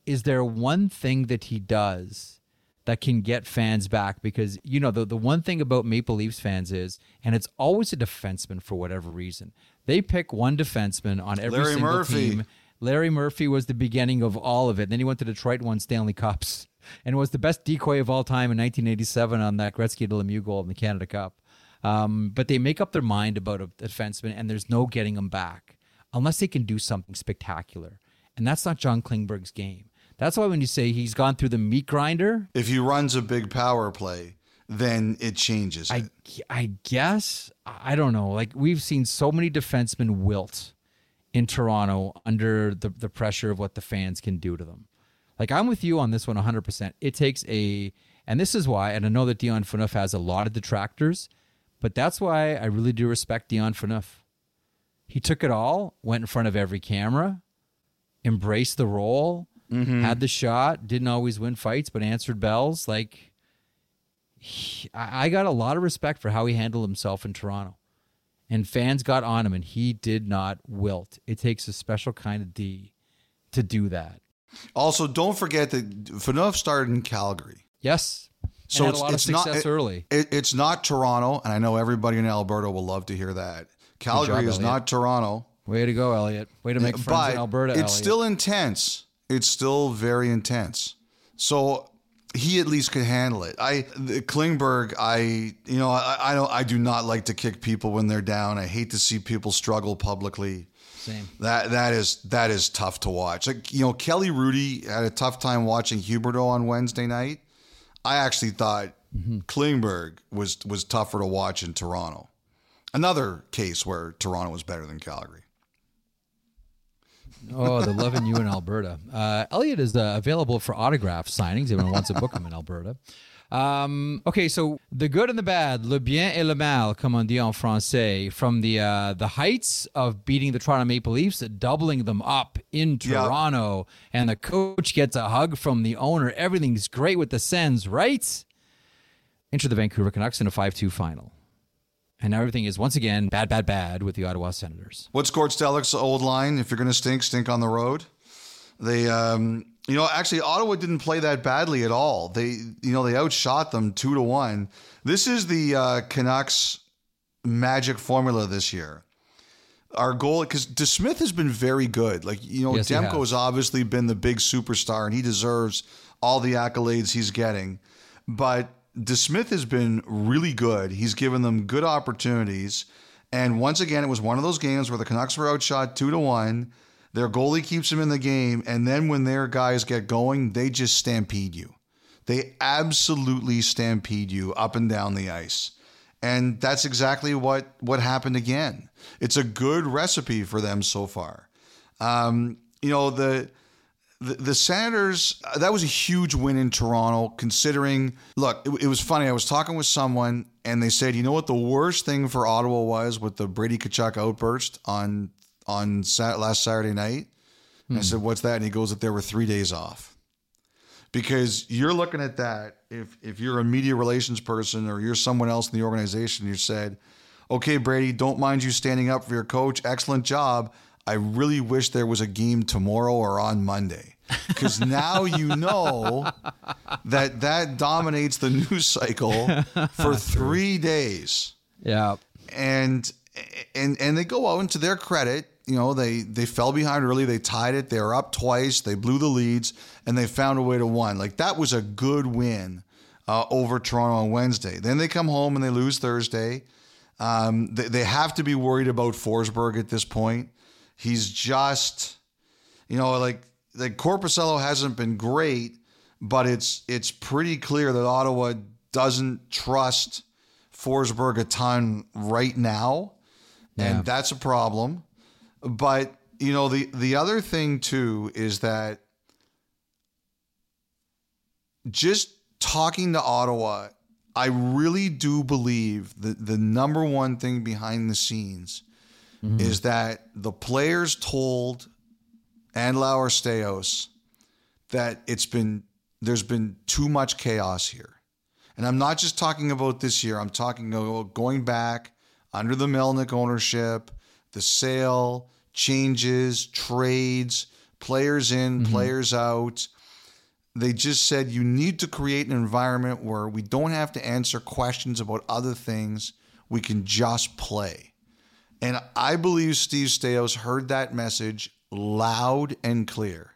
Is there one thing that he does that can get fans back? Because, you know, the, the one thing about Maple Leafs fans is, and it's always a defenseman for whatever reason, they pick one defenseman on every Larry single Murphy. team. Larry Murphy was the beginning of all of it. Then he went to Detroit and won Stanley Cups and was the best decoy of all time in 1987 on that Gretzky to Lemieux goal in the Canada Cup. Um, but they make up their mind about a defenseman, and there's no getting them back unless they can do something spectacular. And that's not John Klingberg's game. That's why when you say he's gone through the meat grinder, If he runs a big power play, then it changes. I, it. I guess I don't know. Like we've seen so many defensemen wilt in Toronto under the, the pressure of what the fans can do to them. Like I'm with you on this one 100%. It takes a and this is why and I know that Dion Phaneuf has a lot of detractors, but that's why I really do respect Dion Phaneuf. He took it all, went in front of every camera, embraced the role, mm-hmm. had the shot, didn't always win fights but answered bells like he- I got a lot of respect for how he handled himself in Toronto. And fans got on him, and he did not wilt. It takes a special kind of D to do that. Also, don't forget that Phaneuf started in Calgary. Yes. So it's, a lot it's of not it- early. It, it's not Toronto, and I know everybody in Alberta will love to hear that. Calgary job, is Elliotte. not Toronto, Way to go, Elliotte. Way to make friends but in Alberta, it's Elliotte. still intense. It's still very intense. So he at least could handle it. I Klingberg, I you know I, I don't I do not like to kick people when they're down. I hate to see people struggle publicly. Same. That that is that is tough to watch. Like you know, Kelly Hrudey had a tough time watching Huberdeau on Wednesday night. I actually thought mm-hmm. Klingberg was was tougher to watch in Toronto. Another case where Toronto was better than Calgary. Oh, they're loving you in Alberta. Uh, Elliotte is uh, available for autograph signings. Anyone wants to book him in Alberta. Um, okay, so the good and the bad, le bien et le mal, comme on dit en français, from the uh, the heights of beating the Toronto Maple Leafs, doubling them up in Yeah. Toronto, and the coach gets a hug from the owner. Everything's great with the Sens, right? Enter the Vancouver Canucks in a 5-2 final. And now everything is once again bad, bad, bad with the Ottawa Senators. What's Gord Stellick's old line? If you're going to stink, stink on the road. They, um, you know, actually Ottawa didn't play that badly at all. They, you know, they outshot them two to one. This is the uh, Canucks magic formula this year. Our goal, because DeSmith has been very good. Like you know, Yes, he Demko has. has obviously been the big superstar, and he deserves all the accolades he's getting. But DeSmith has been really good. He's given them good opportunities. And once again, it was one of those games where the Canucks were outshot two to one. Their goalie keeps them in the game, and then when their guys get going, they just stampede you. They absolutely stampede you up and down the ice. And that's exactly what what happened again. It's a good recipe for them so far. Um, you know the, the the Senators. uh, That was a huge win in Toronto. Considering, look, it, it was funny. I was talking with someone, and they said, you know what, the worst thing for Ottawa was with the Brady Tkachuk outburst on on Sat- last Saturday night. And I said, what's that? And he goes that there were three days off because you're looking at that if if you're a media relations person or you're someone else in the organization you said okay brady don't mind you standing up for your coach excellent job i really wish there was a game tomorrow or on monday. Because now you know that that dominates the news cycle for three days. Yeah. and and and they go out into their credit you know they they fell behind early. They tied it. They were up twice. They blew the leads and they found a way to win. Like that was a good win uh, over toronto on wednesday. Then they come home and they lose thursday. Um, they, they have to be worried about forsberg at this point he's just you know like like Korpisalo hasn't been great but it's it's pretty clear that ottawa doesn't trust Forsberg a ton right now, Yeah. and that's a problem. But you know the the other thing too is that just talking to Ottawa, I really do believe that the number one thing behind the scenes Mm-hmm. is that the players told Andlauer Staios that it's been there's been too much chaos here. And I'm not just talking about this year. I'm talking about going back under the Melnyk ownership, the sale, changes, trades, players in, mm-hmm. players out. They just said you need to create an environment where we don't have to answer questions about other things. We can just play. And I believe Steve Staios heard that message loud and clear.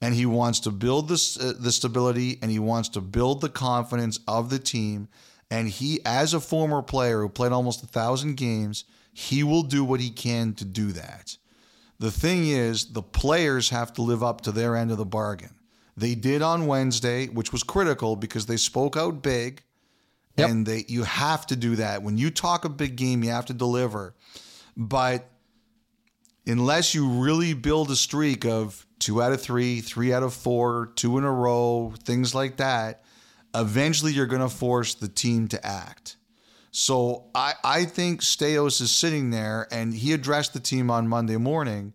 And he wants to build this uh, the stability and he wants to build the confidence of the team. And he as a former player who played almost a thousand games he will do what he can to do that. The thing is the players have to live up to their end of the bargain. They did on wednesday which was critical because they spoke out big. Yep. and they you have to do that. When you talk a big game you have to deliver but unless you really build a streak of two out of three, three out of four, two in a row, things like that, eventually you're going to force the team to act. So I, I think Staios is sitting there and he addressed the team on Monday morning.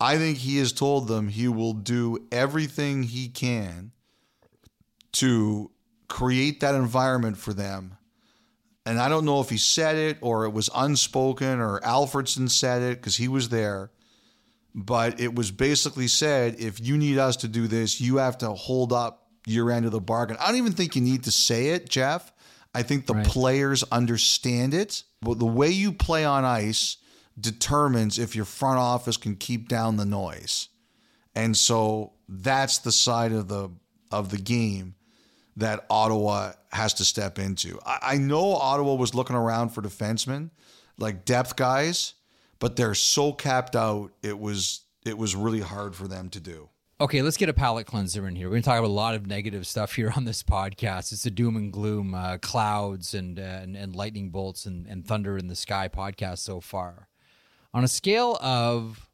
I think he has told them he will do everything he can to create that environment for them and I don't know if he said it or it was unspoken or Alfredsson said it because he was there. But it was basically said if you need us to do this, you have to hold up your end of the bargain. I don't even think you need to say it, Jeff. I think the Right. players understand it. But the way you play on ice determines if your front office can keep down the noise. And so that's the side of the of the game that Ottawa has to step into. I, I know Ottawa was looking around for defensemen, like depth guys, but they're so capped out. It was it was really hard for them to do. Okay, let's get a palate cleanser in here. We're going to talk about a lot of negative stuff here on this podcast. It's a doom and gloom, uh, clouds and, uh, and and lightning bolts and, and thunder in the sky podcast so far. On a scale of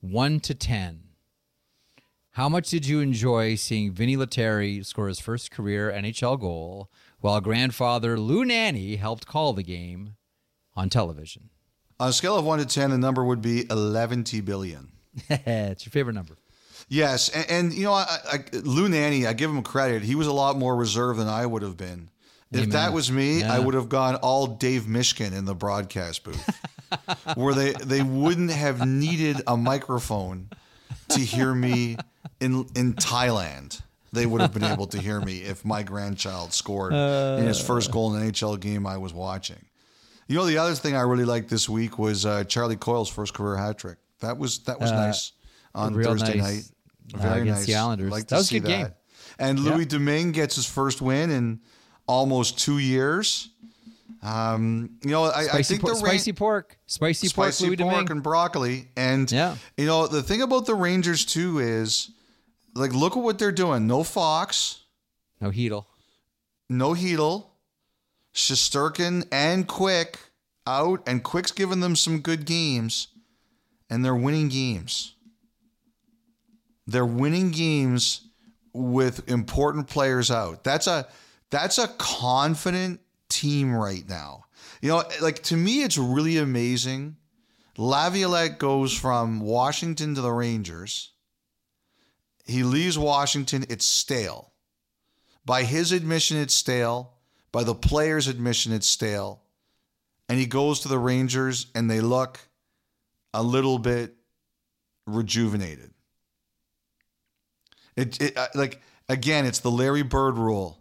one to ten. How much did you enjoy seeing Vinny Lettieri score his first career NHL goal while grandfather Lou Nanne helped call the game on television? On a scale of one to ten, the number would be eleven billion. it's your favorite number. Yes, and, and you know, I, I, Lou Nanne, I give him credit. He was a lot more reserved than I would have been. If Amen. that was me, I would have gone all Dave Mishkin in the broadcast booth, where they they wouldn't have needed a microphone to hear me in in Thailand. They would have been able to hear me if my grandchild scored in his first goal in an NHL game I was watching. You know, the other thing I really liked this week was uh, Charlie Coyle's first career hat trick. That was that was nice on Thursday nice, night. uh, Very against nice. the Islanders. Like That was a good game. And Louis Domingue gets his first win in almost two years. Um, you know, I, I Spicy, think por- the Ra- spicy pork, spicy, spicy pork, Louis pork Domingue. and broccoli. And Yeah. you know, the thing about the Rangers too is, like, look at what they're doing. No Fox, No Chytil. no Chytil, Shesterkin and Quick out, and Quick's giving them some good games, and they're winning games. They're winning games with important players out. That's a that's a confident team right now. You know, like to me, it's really amazing. Laviolette goes from Washington to the Rangers. He leaves Washington. It's stale. By his admission, it's stale. By the players' admission, it's stale. And he goes to the Rangers, and they look a little bit rejuvenated. It, it uh, like again, it's the Larry Bird rule: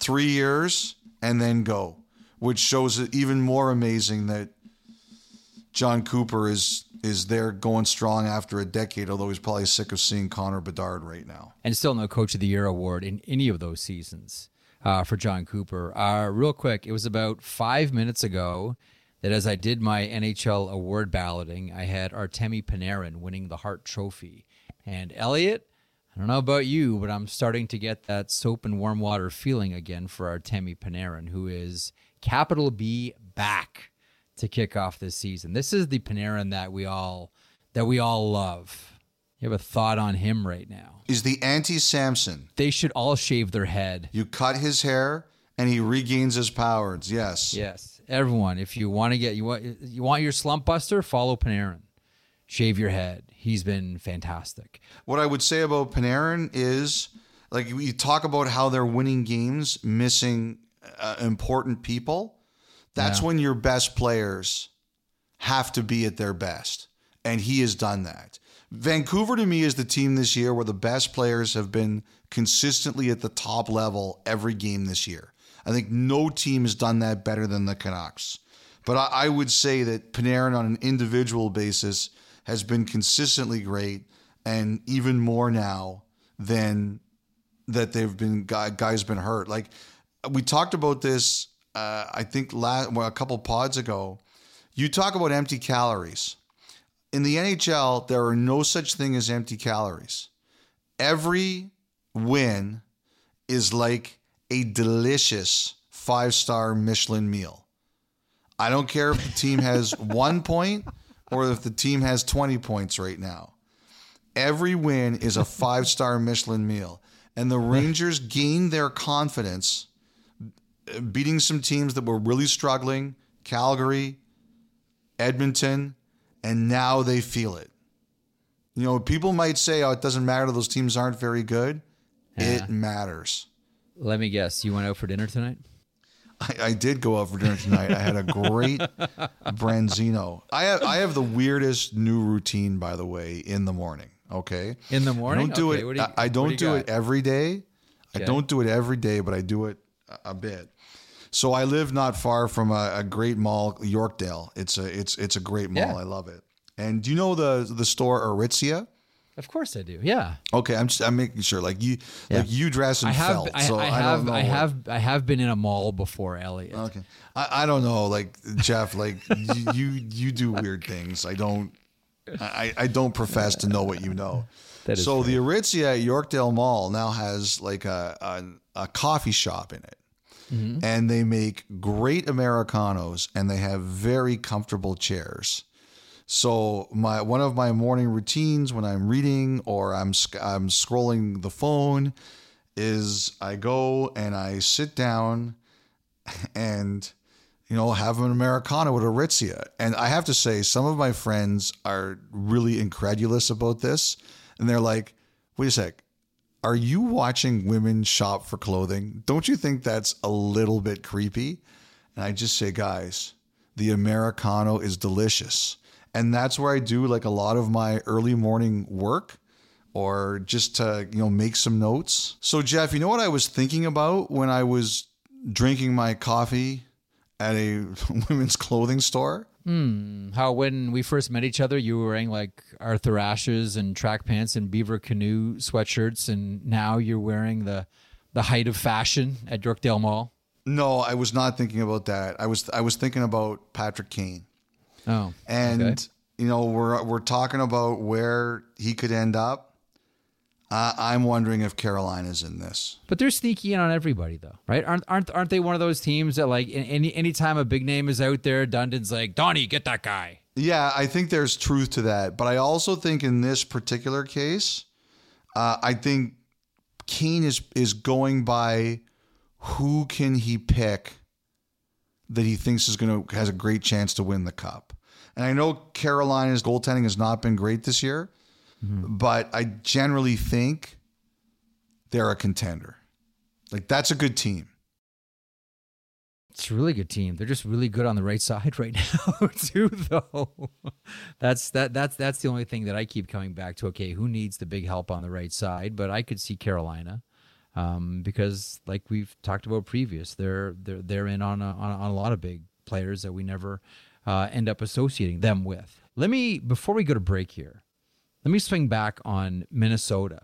three years and then go, which shows it even more amazing that Jon Cooper is is there going strong after a decade. Although he's probably sick of seeing Connor Bedard right now. and still no Coach of the Year award in any of those seasons uh, for Jon Cooper. Uh, real quick, it was about five minutes ago that as I did my NHL award balloting, I had Artemi Panarin winning the Hart Trophy. And Elliotte, I don't know about you, but I'm starting to get that soap and warm water feeling again for Artemi Panarin, who is capital B back to kick off this season. This is the Panarin that we all that we all love. You have a thought on him right now Is the anti Samson. they should all shave their head. You cut his hair and he regains his powers. Yes. Yes, everyone. If you want to get you want you want your slump buster, follow Panarin. Shave your head. He's been fantastic. What I would say about Panarin is like you talk about how they're winning games, missing uh, important people. That's Yeah. when your best players have to be at their best. And he has done that. Vancouver to me is the team this year where the best players have been consistently at the top level every game this year. I think no team has done that better than the Canucks. But I, I would say that Panarin on an individual basis has been consistently great and even more now than that they've been guy, guys been hurt. Like we talked about this, uh, I think last well, a couple pods ago. You talk about empty calories. In the NHL, there are no such thing as empty calories. Every win is like a delicious five star Michelin meal. I don't care if the team has one point or if the team has 20 points right now. Every win is a five star Michelin meal. And the Rangers gained their confidence beating some teams that were really struggling Calgary, Edmonton, and now they feel it. You know, people might say, oh, it doesn't matter, those teams aren't very good. It matters. Let me guess. You went out for dinner tonight? I, I did go out for dinner tonight. I had a great branzino. I have I have the weirdest new routine, by the way, in the morning. Okay, In the morning? I don't do Okay, it. do you- I, I don't do do, it every day. I don't do it every day, but I do it a, a bit. So I live not far from a, a great mall, Yorkdale. It's a it's it's a great mall. Yeah. I love it. And do you know the the store Aritzia? Of course I do. Yeah. Okay, I'm just I'm making sure. Like you, Yeah. like you dress in I have felt. I, so I I, have don't know. I what- have I have been in a mall before, Elliotte. Okay. I, I don't know, like Jeff, like you, you you do weird things. I don't I, I don't profess to know what you know. That is so the Aritzia at Yorkdale Mall now has like a a, a coffee shop in it. Mm-hmm. And they make great Americanos and they have very comfortable chairs. So my one of my morning routines when I'm reading or I'm I'm scrolling the phone is I go and I sit down and you know have an americano with Aritzia. And I have to say some of my friends are really incredulous about this and they're like, "Wait a sec. Are you watching women shop for clothing? Don't you think that's a little bit creepy?" And I just say, "Guys, the americano is delicious." And that's where I do like a lot of my early morning work or just to, you know, make some notes. So Jeff, you know what I was thinking about when I was drinking my coffee at a women's clothing store? Hmm. How when we first met each other, you were wearing like Arthur Ashes and track pants and beaver canoe sweatshirts, and now you're wearing the the height of fashion at Yorkdale Mall. No, I was not thinking about that. I was I was thinking about Patrick Kane. Oh, And okay. you know, we're we're talking about where he could end up. Uh, I'm wondering if Carolina's in this. But they're sneaky in on everybody, though, right? Aren't aren't aren't they one of those teams that like in- any anytime a big name is out there, Dundon's like Donnie, get that guy. Yeah, I think there's truth to that, but I also think in this particular case, uh, I think Kane is is going by who can he pick that he thinks is going to has a great chance to win the cup. And I know Carolina's goaltending has not been great this year, but I generally think they're a contender. Like that's a good team. It's a really good team. They're just really good on the right side right now, too. Though that's that that's that's the only thing that I keep coming back to. Okay, who needs the big help on the right side? But I could see Carolina um, because, like we've talked about previous, they're they're they're in on a, on, a, on a lot of big players that we never uh, end up associating them with. Let me before we go to break here. Let me swing back on Minnesota.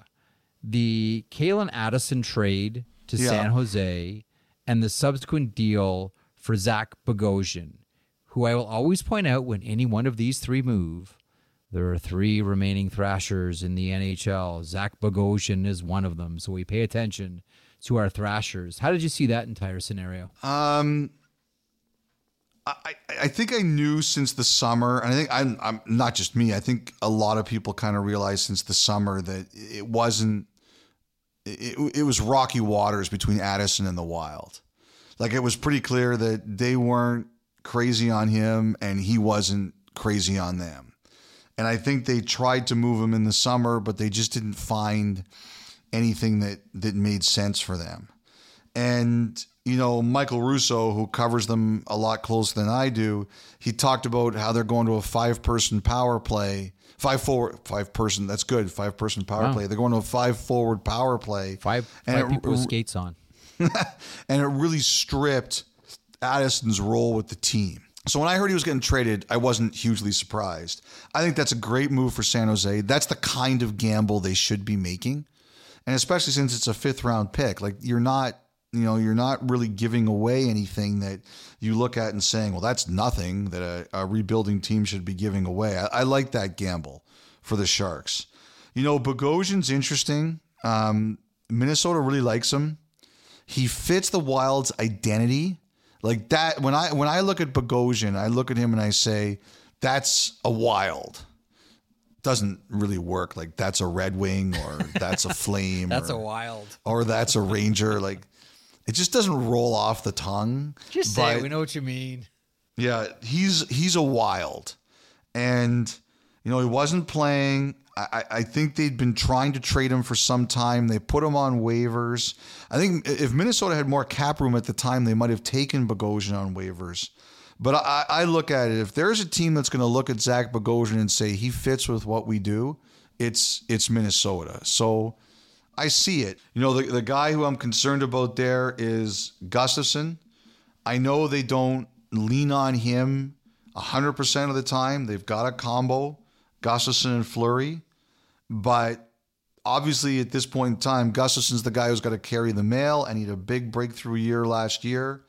The Calen Addison trade to Yeah. San Jose and the subsequent deal for Zach Bogosian, who I will always point out when any one of these three move, there are three remaining Thrashers in the NHL. Zach Bogosian is one of them, so we pay attention to our Thrashers. How did you see that entire scenario? Um, I, I- think I knew since the summer, and I think I'm, I'm not just me. I think a lot of people kind of realized since the summer that it wasn't. It, it was rocky waters between Addison and the Wild. Like it was pretty clear that they weren't crazy on him, and he wasn't crazy on them. And I think they tried to move him in the summer, but they just didn't find anything that that made sense for them. And, you know, Michael Russo, who covers them a lot closer than I do, he talked about how they're going to a five person power play. Five forward, five person. That's good. Five person power Wow. play. They're going to a five forward power play. Five, And five it- people with skates on. and it really stripped Addison's role with the team. So when I heard he was getting traded, I wasn't hugely surprised. I think that's a great move for San Jose. That's the kind of gamble they should be making. And especially since it's a fifth round pick, like you're not, you know, you're not really giving away anything that you look at and saying, well, that's nothing that a, a rebuilding team should be giving away. I, I like that gamble for the Sharks. You know, Bogosian's interesting. Um, Minnesota really likes him he fits the Wild's identity. Like that when I when I look at Bogosian, I look at him and I say, that's a wild. Doesn't really work. Like that's a Red Wing or that's a Flame. That's or, a wild. or that's a Ranger. Like it just doesn't roll off the tongue. Just say it. We know what you mean. yeah, he's he's a wild, and you know he wasn't playing. I, I I think they'd been trying to trade him for some time. They put him on waivers. I think if Minnesota had more cap room at the time, they might have taken Bogosian on waivers. But I, I look at it if there's a team that's going to look at Zach Bogosian and say he fits with what we do, it's it's Minnesota. So I see it. You know, the, the guy who I'm concerned about there is Gustavsson. I know they don't lean on him 100% of the time. They've got a combo, Gustavsson and Fleury. But obviously, at this point in time, Gustavsson's the guy who's got to carry the mail, and he had a big breakthrough year last year.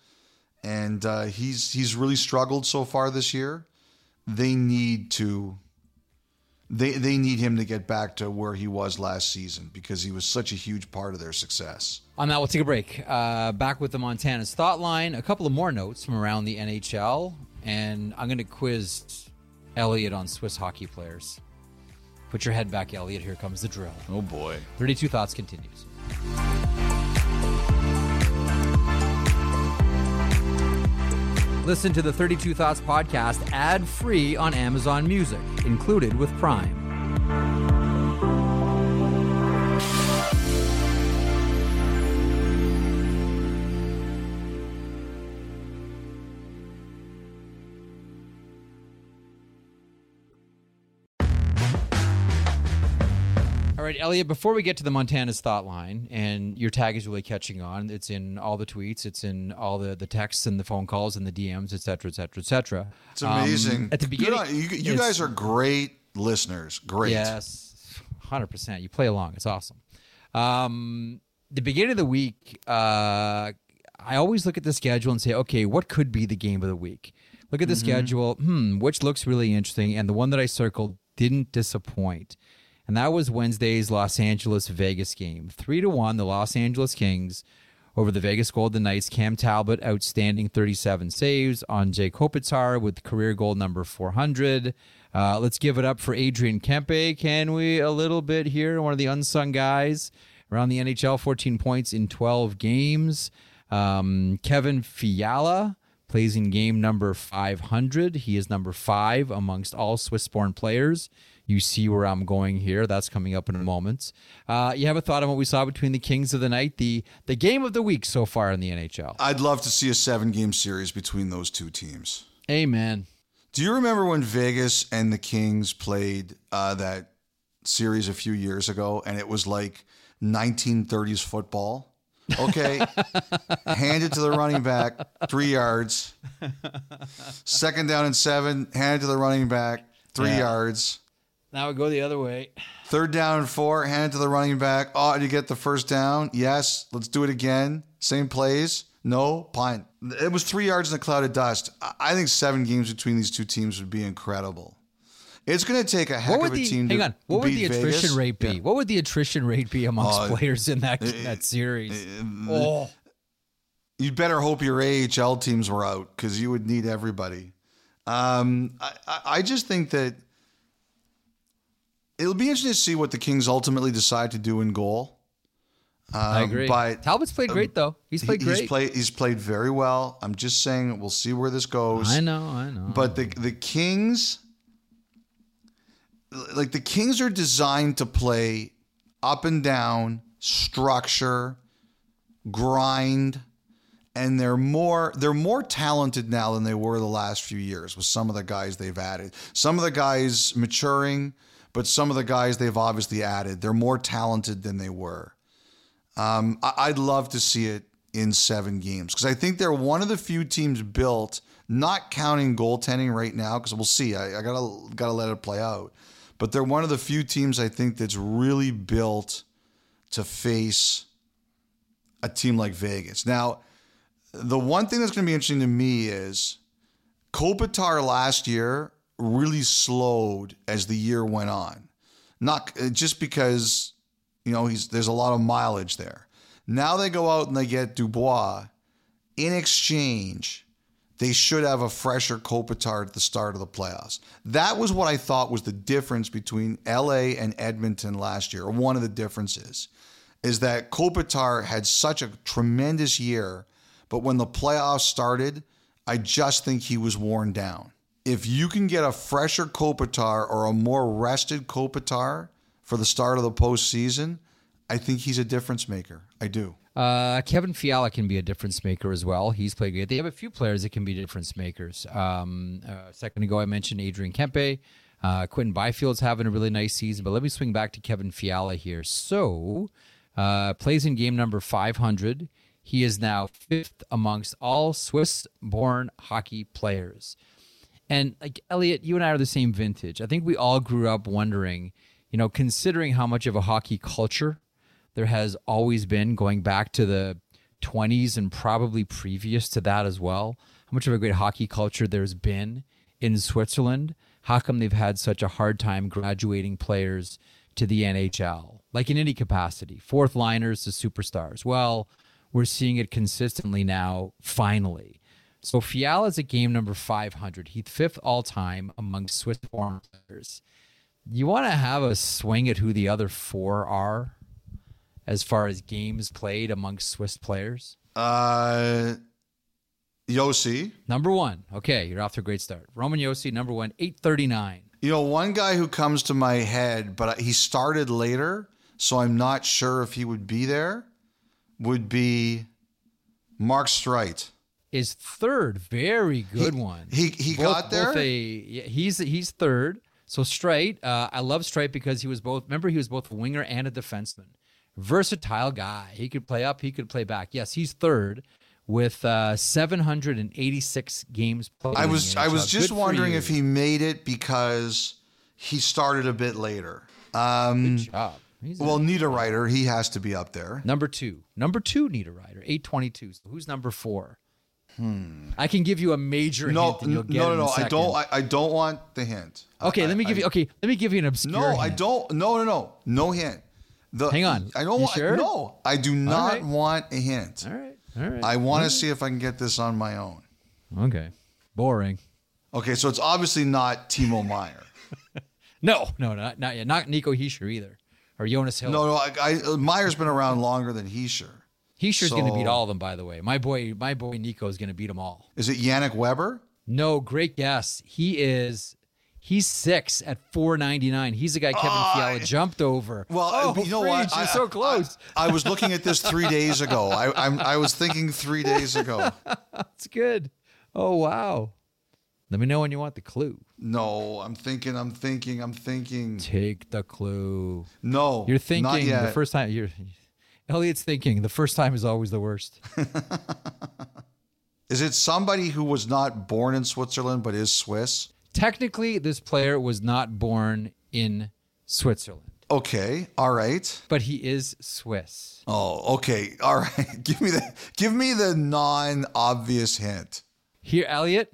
And uh, he's he's really struggled so far this year. They need to they they need him to get back to where he was last season because he was such a huge part of their success. On that, we'll take a break. Uh, back with the Montana's Thought Line. A couple of more notes from around the NHL. And I'm going to quiz Elliotte on Swiss hockey players. Put your head back, Elliotte. Here comes the drill. Oh boy. 32 Thoughts continues. Listen to the 32 Thoughts podcast ad free on Amazon Music, included with Prime. All right, Elliotte, before we get to the Montana's thought line, and your tag is really catching on, it's in all the tweets, it's in all the, the texts and the phone calls and the DMs, et cetera, et cetera, et cetera. It's amazing. Um, at the beginning, on- you, you guys are great listeners. Great. Yes, hundred percent. You play along. It's awesome. Um, the beginning of the week, uh, I always look at the schedule and say, okay, what could be the game of the week? Look at the schedule. Hmm, which looks really interesting, and the one that I circled didn't disappoint. And that was Wednesday's Los Angeles Vegas game. Three to one, the Los Angeles Kings over the Vegas Golden Knights. Cam Talbot, outstanding 37 saves on Jay Kopitar with career goal number 400. Uh, let's give it up for Adrian Kempe, can we? A little bit here, one of the unsung guys around the NHL, 14 points in 12 games. Um, Kevin Fiala plays in game number 500. He is number five amongst all Swiss-born players. You see where I'm going here. That's coming up in a moment. Uh, you have a thought on what we saw between the Kings of the Night, the the game of the week so far in the NHL. I'd love to see a seven game series between those two teams. Amen. Do you remember when Vegas and the Kings played uh, that series a few years ago and it was like 1930s football? Okay. hand it to the running back, three yards. Second down and seven, hand it to the running back, three Yeah. yards. Now we go the other way. Third down and four, hand it to the running back. Oh, did you get the first down? Yes. Let's do it again. Same plays. No, punt. It was three yards in a cloud of dust. I- think seven games between these two teams would be incredible. It's going to take a heck of a the team hang on? What would the attrition Vegas. rate be? Yeah. What would the attrition rate be amongst Uh, players in that that series? oh, You'd better hope your AHL teams were out because you would need everybody. Um, I, I- I just think that it'll be interesting to see what the Kings ultimately decide to do in goal. I Um, agree. But Talbot's played great though. He's played He- great. He's played. He's played very well. I'm just saying. We'll see where this goes. I know. I know. But the the Kings, like the Kings, are designed to play up and down, structure, grind, and they're more they're more talented now than they were the last few years with some of the guys they've added. Some of the guys maturing, but some of the guys they've obviously added, they're more talented than they were. Um, I- I'd love to see it in seven games because I think they're one of the few teams built, not counting goaltending right now, because we'll see. I, I gotta gotta let it play out, but they're one of the few teams I think that's really built to face a team like Vegas. Now, the one thing that's going to be interesting to me is Kopitar last year really slowed as the year went on. Not uh, just because you know he's there's a lot of mileage there. Now they go out and they get Dubois. In exchange, they should have a fresher Kopitar at the start of the playoffs. That was what I thought was the difference between LA and Edmonton last year. One of the differences is that Kopitar had such a tremendous year, but when the playoffs started, I just think he was worn down. If you can get a fresher Kopitar or a more rested Kopitar for the start of the postseason, I think he's a difference maker. I do. Uh, Kevin Fiala can be a difference maker as well. He's played great. They have a few players that can be difference makers. Um, uh, a second ago, I mentioned Adrian Kempe. Uh, Quinton Byfield's having a really nice season, but let me swing back to Kevin Fiala here. So, uh, plays in game number 500. He is now fifth amongst all Swiss born hockey players. And like Elliotte, you and I are the same vintage. I think we all grew up wondering, you know, considering how much of a hockey culture there has always been going back to the 20s and probably previous to that as well. How much of a great hockey culture there's been in Switzerland. How come they've had such a hard time graduating players to the NHL? Like in any capacity, fourth liners to superstars. Well, we're seeing it consistently now, finally. So Fiala is a game number 500. He's fifth all time among Swiss players. You want to have a swing at who the other four are as far as games played amongst Swiss players? Uh, Josi. Number one. Okay, you're off to a great start. Roman Josi, number one, 839. You know, one guy who comes to my head, but he started later, so I'm not sure if he would be there, would be Mark Streit. Is third. Very good one. He he Both- got there. a- yeah, he's he's third. So Streit, uh, I love Streit because he was both. Remember, he was both a winger and a defenseman. Versatile guy. He could play up. He could play back. Yes, he's third with uh, 786 games played. I was I was just Good wondering if he made it because he started a bit later. Um, Good job. He's well, Niederreiter, he has to be up there. number two. Number two, Niederreiter, 822. So who's number four? I can give you a major Hmm. No, hint and you'll no, no, no. I don't. I, I don't want the hint. Okay, I- let me I- give you. Okay, let me give you an obscure. No, I don't. No, no, no. No hint. The, Hang on. I don't You want. sure? No, I do not right. want a hint. All right. All right. I want to see if I can get this on my own. okay. Boring. Okay, so it's obviously not Timo Meier. No, no, not not yet. Not Nico Hischier either, or Jonas Hiller. No, no. I, I, Meier's been around longer than Hischier. Hischier's going to beat all of them. By the way, my boy, my boy Nico is going to beat them all. Is it Yannick Weber? No, great guess. He is. He's six at four ninety nine. He's the guy Kevin Oh, Fiala I- jumped over. Well, oh, you know what? You're so close. I, I was looking at this three days ago. I, I'm, I was thinking three days ago. That's good. Oh wow. Let me know when you want the clue. No, I'm thinking. I'm thinking. I'm thinking. Take the clue. No, You're thinking the first time. You're. Elliotte's thinking the first time is always the worst. Is it somebody who was not born in Switzerland but is Swiss? Technically, this player was not born in Switzerland, Okay, all right. but he is Swiss. Oh, okay, all right. give me the give me the non-obvious hint. Here, Elliotte,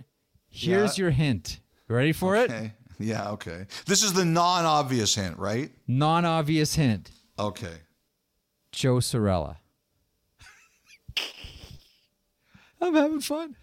here's Yeah. your hint. You ready for it? Okay. Yeah, okay. This is the non-obvious hint, right? Non obvious hint Okay. Joe Sorella. I'm having fun.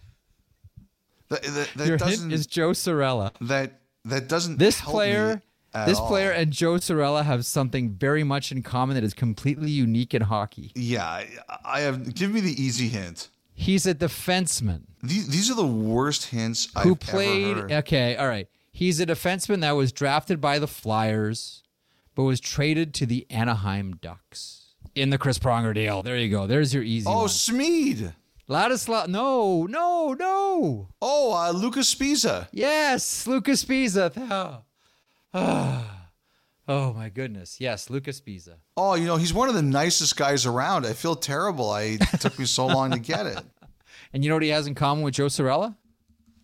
That, that, that Your doesn't hint is Joe Sorella. that that doesn't This help player, this all. player and Joe Sorella have something very much in common that is completely unique in hockey. Yeah, I, have give me the easy hint. He's a defenseman These, these are the worst hints who I've played. ever heard. Okay, all right. He's a defenseman that was drafted by the Flyers, but was traded to the Anaheim Ducks in the Chris Pronger deal. There you go. There's your easy Oh, one. Smid. Ladislav. No, no, no. Oh, uh, Luca Sbisa. Yes, Luca Sbisa. Ah. Oh my goodness. Yes, Luca Sbisa. Oh, you know, he's one of the nicest guys around. I feel terrible. I took me so long to get it. And you know what he has in common with Joe Sorella?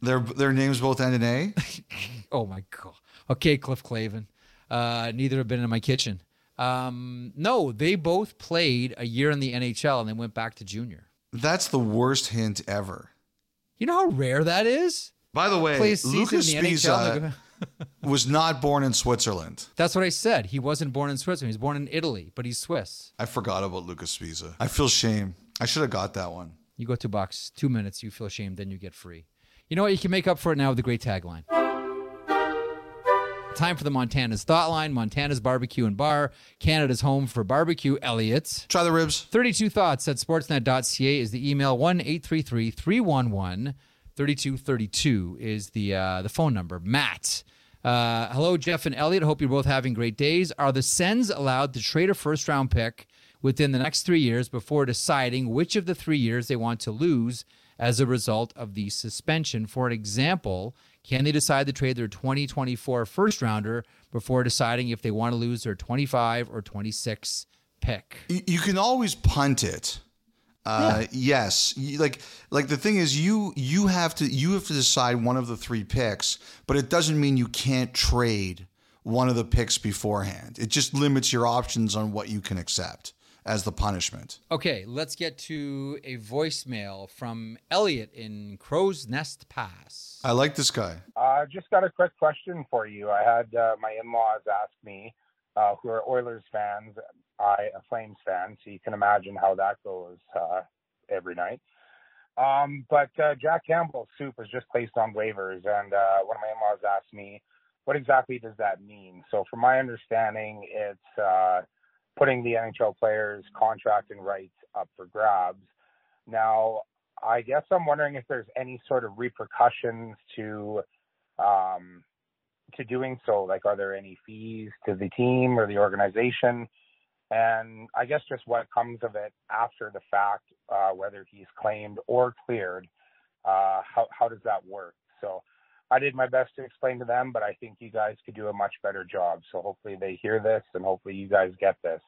Their their names both end in A. Oh my god. Okay, Cliff Clavin. Uh, neither have been in my kitchen. Um, no, they both played a year in the NHL and then went back to junior. That's the worst hint ever. You know how rare that is? By the way, Play a season Lucas in the NHL. and Sbisa was not born in Switzerland. That's what I said. He wasn't born in Switzerland. He was born in Italy, but he's Swiss. I forgot about Luca Sbisa. I feel shame. I should have got that one. You go two bucks, two minutes, you feel shame, then you get free. You know what? You can make up for it now with a great tagline. Time for the Montana's Thought Line. Montana's Barbecue and Bar, Canada's home for barbecue. Elliotte's. Try the ribs. 32 thoughts at sportsnet.ca is the email 1-833-311 3232 is the uh, the phone number matt uh, hello jeff and elliot hope you're both having great days are the sens allowed to trade a first round pick within the next three years before deciding which of the three years they want to lose as a result of the suspension for an example can they decide to trade their 2024 first rounder before deciding if they want to lose their 25 or 26 pick You, can always punt it. Uh, Yes, like like the thing is, you you have to you have to decide one of the three picks, but it doesn't mean you can't trade one of the picks beforehand. It just limits your options on what you can accept as the punishment. Okay, let's get to a voicemail from Elliot in Crowsnest Pass. I like this guy. Uh, just got a quick question for you. I had uh, my in-laws ask me, uh, who are Oilers fans, I a Flames fan, so you can imagine how that goes uh, every night. Um, but uh, Jack Campbell's soup was just placed on waivers, and uh, one of my in-laws asked me, "What exactly does that mean?" So, from my understanding, it's uh, putting the NHL players' contract and rights up for grabs. Now, I guess I'm wondering if there's any sort of repercussions to um, to doing so. Like, are there any fees to the team or the organization? And I guess just what comes of it after the fact, uh, whether he's claimed or cleared, uh, how, how does that work? So I did my best to explain to them, but I think you guys could do a much better job. So hopefully they hear this and hopefully you guys get this.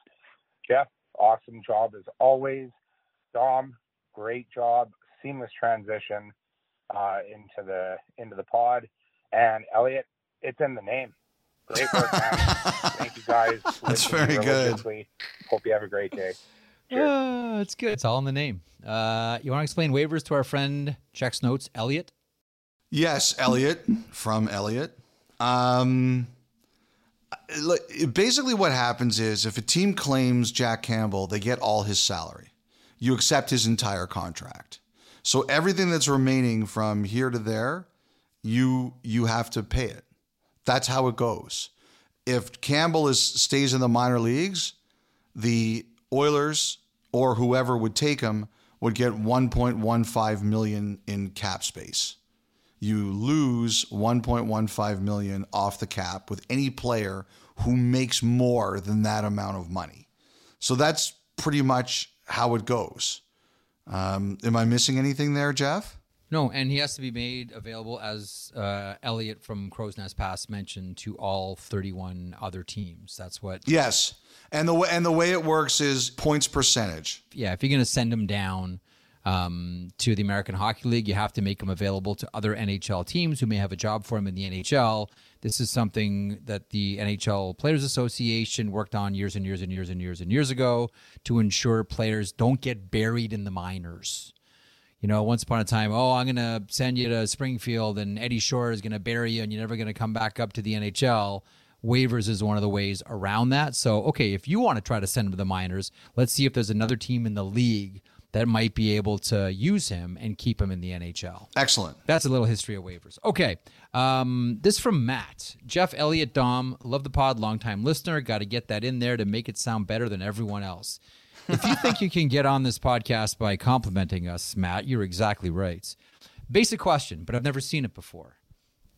Jeff, awesome job as always. Dom, great job, seamless transition uh, into the into the pod. And Elliotte, it's in the name. Great work, man. Thank you guys. That's very good. Hope you have a great day. Uh, it's good. It's all in the name. Uh, you want to explain waivers to our friend checks notes, Elliot? Yes, Elliot from Elliot. Um, basically, what happens is if a team claims Jack Campbell, they get all his salary. You accept his entire contract. So everything that's remaining from here to there, you you have to pay it. That's how it goes. If Campbell is stays in the minor leagues, the Oilers or whoever would take him would get 1.15 million in cap space you lose 1.15 million off the cap with any player who makes more than that amount of money. So that's pretty much how it goes. Um, am I missing anything there, Jeff? No, and he has to be made available, as uh, Elliot from Crowsnest Pass mentioned, to all 31 other teams. That's what. Yes, and the way and the way it works is points percentage. Yeah, if you're going to send him down um, to the American Hockey League, you have to make him available to other NHL teams who may have a job for him in the NHL. This is something that the NHL Players Association worked on years and years and years and years and years ago to ensure players don't get buried in the minors. You know, once upon a time, oh, I'm going to send you to Springfield and Eddie Shore is going to bury you and you're never going to come back up to the NHL. Waivers is one of the ways around that. So, okay, if you want to try to send him to the minors, let's see if there's another team in the league that might be able to use him and keep him in the NHL. Excellent. That's a little history of waivers. Okay. Um, this from Matt. Jeff Elliotte Dom. Love the pod. Longtime listener. Got to get that in there to make it sound better than everyone else. If you think you can get on this podcast by complimenting us, Matt, you're exactly right. Basic question, but I've never seen it before.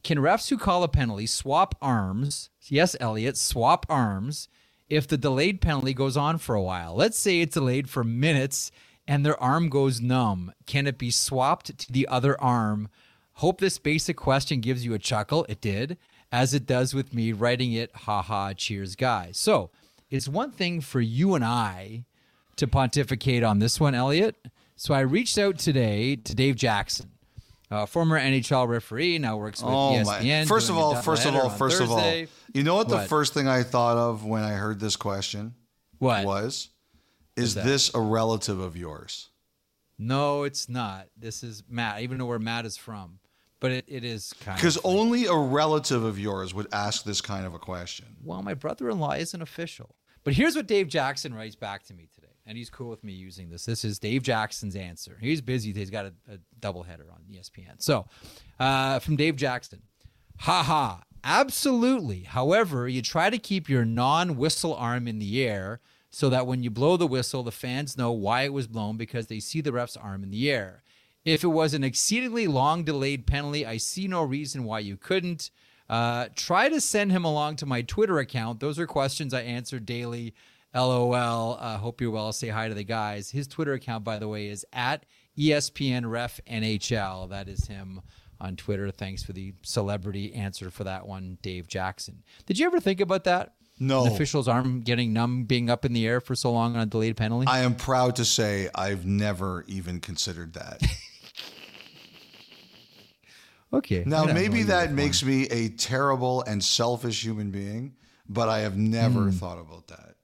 Can refs who call a penalty swap arms? Yes, Elliotte, swap arms if the delayed penalty goes on for a while. Let's say it's delayed for minutes and their arm goes numb. Can it be swapped to the other arm? Hope this basic question gives you a chuckle. It did, as it does with me writing it. Ha ha, cheers, guys. So it's one thing for you and I to pontificate on this one, Elliotte. So I reached out today to Dave Jackson, uh, former NHL referee, now works with Oh ESPN. my! First of all, first of all, first of all, you know what the first thing I thought of when I heard this question What? was? Is that? this a relative of yours? No, it's not. This is Matt. I even know where Matt is from, but it, it is kind of Because only a relative of yours would ask this kind of a question. Well, my brother-in-law isn't official. But here's what Dave Jackson writes back to me today, and he's cool with me using this. This is Dave Jackson's answer. He's busy. He's got a, a doubleheader on ESPN. So, uh, from Dave Jackson, ha ha, absolutely. However, you try to keep your non-whistle arm in the air so that when you blow the whistle, the fans know why it was blown because they see the ref's arm in the air. If it was an exceedingly long delayed penalty, I see no reason why you couldn't. Uh, try to send him along to my Twitter account. Those are questions I answer daily. LOL. Uh, hope you're well. Say hi to the guys. His Twitter account, by the way, is at ESPN Ref NHL. That is him on Twitter. Thanks for the celebrity answer for that one, Dave Jackson. Did you ever think about that? No. An official's arm getting numb, being up in the air for so long on a delayed penalty. I am proud to say I've never even considered that. okay. Now, I don't know maybe that makes me a terrible and selfish human being, but I have never Hmm. thought about that.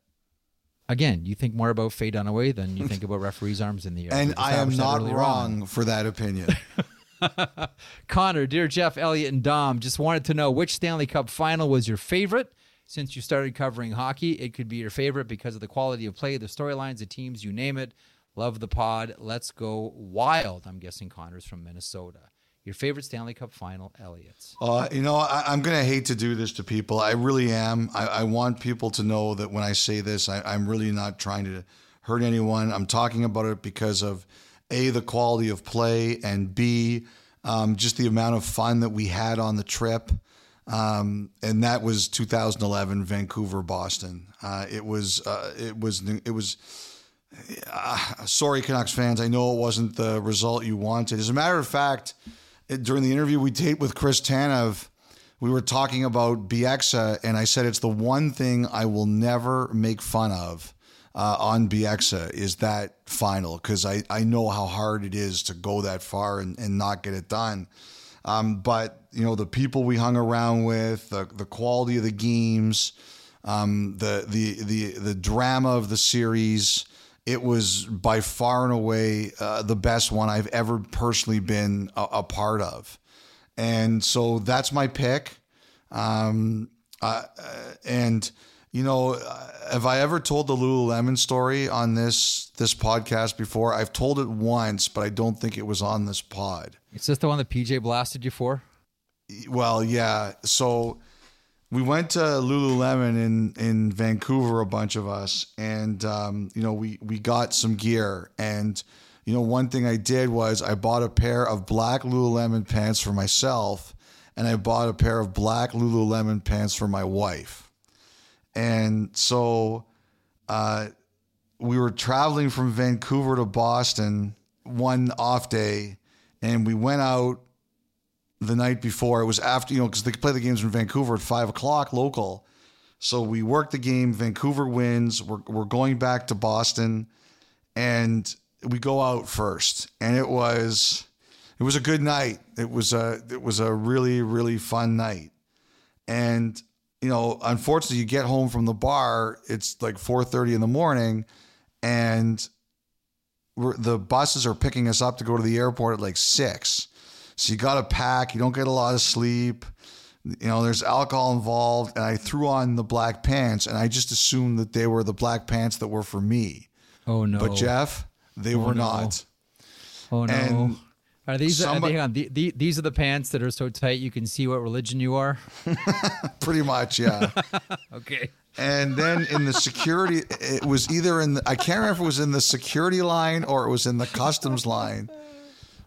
Again, you think more about Faye Dunaway than you think about referees' arms in the air. And I am not wrong on. for that opinion. Connor, dear Jeff, Elliotte, and Dom, just wanted to know which Stanley Cup final was your favorite. Since you started covering hockey, it could be your favorite because of the quality of play, the storylines, the teams, you name it. Love the pod. Let's go wild. I'm guessing Connor's from Minnesota. Your favorite Stanley Cup final, Elliotte's. Uh, you know, I, I'm going to hate to do this to people. I really am. I, I want people to know that when I say this, I, I'm really not trying to hurt anyone. I'm talking about it because of A, the quality of play, and B, um, just the amount of fun that we had on the trip. Um, and that was 2011 Vancouver Boston. Uh, it was uh, it was it was uh, sorry Canucks fans. I know it wasn't the result you wanted. As a matter of fact, it, during the interview we taped with Chris Tanev, we were talking about Bieksa, and I said it's the one thing I will never make fun of uh, on Bieksa is that final because I, I know how hard it is to go that far and, and not get it done. Um, but you know the people we hung around with, the the quality of the games, um, the the the the drama of the series. It was by far and away uh, the best one I've ever personally been a, a part of, and so that's my pick. Um, uh, and you know, have I ever told the Lululemon story on this this podcast before? I've told it once, but I don't think it was on this pod. Is this the one that PJ blasted you for? Well, yeah. So we went to Lululemon in in Vancouver, a bunch of us, and um, you know we we got some gear. And you know one thing I did was I bought a pair of black Lululemon pants for myself, and I bought a pair of black Lululemon pants for my wife. And so uh, we were traveling from Vancouver to Boston one off day, and we went out the night before. It was after, you know, because they play the games in Vancouver at five o'clock local. So we worked the game. Vancouver wins. We're, we're going back to Boston, and we go out first. And it was it was a good night. It was a it was a really really fun night. And you know, unfortunately, you get home from the bar. It's like four thirty in the morning, and we're, the buses are picking us up to go to the airport at like six. So you got to pack. You don't get a lot of sleep. You know, there's alcohol involved. And I threw on the black pants, and I just assumed that they were the black pants that were for me. Oh no! But Jeff, they oh, were no. not. Oh no! And are these? somebody- hang on. The, the, these are the pants that are so tight you can see what religion you are. Pretty much, yeah. Okay. and then in the security, it was either in the, I can't remember if it was in the security line or it was in the customs line.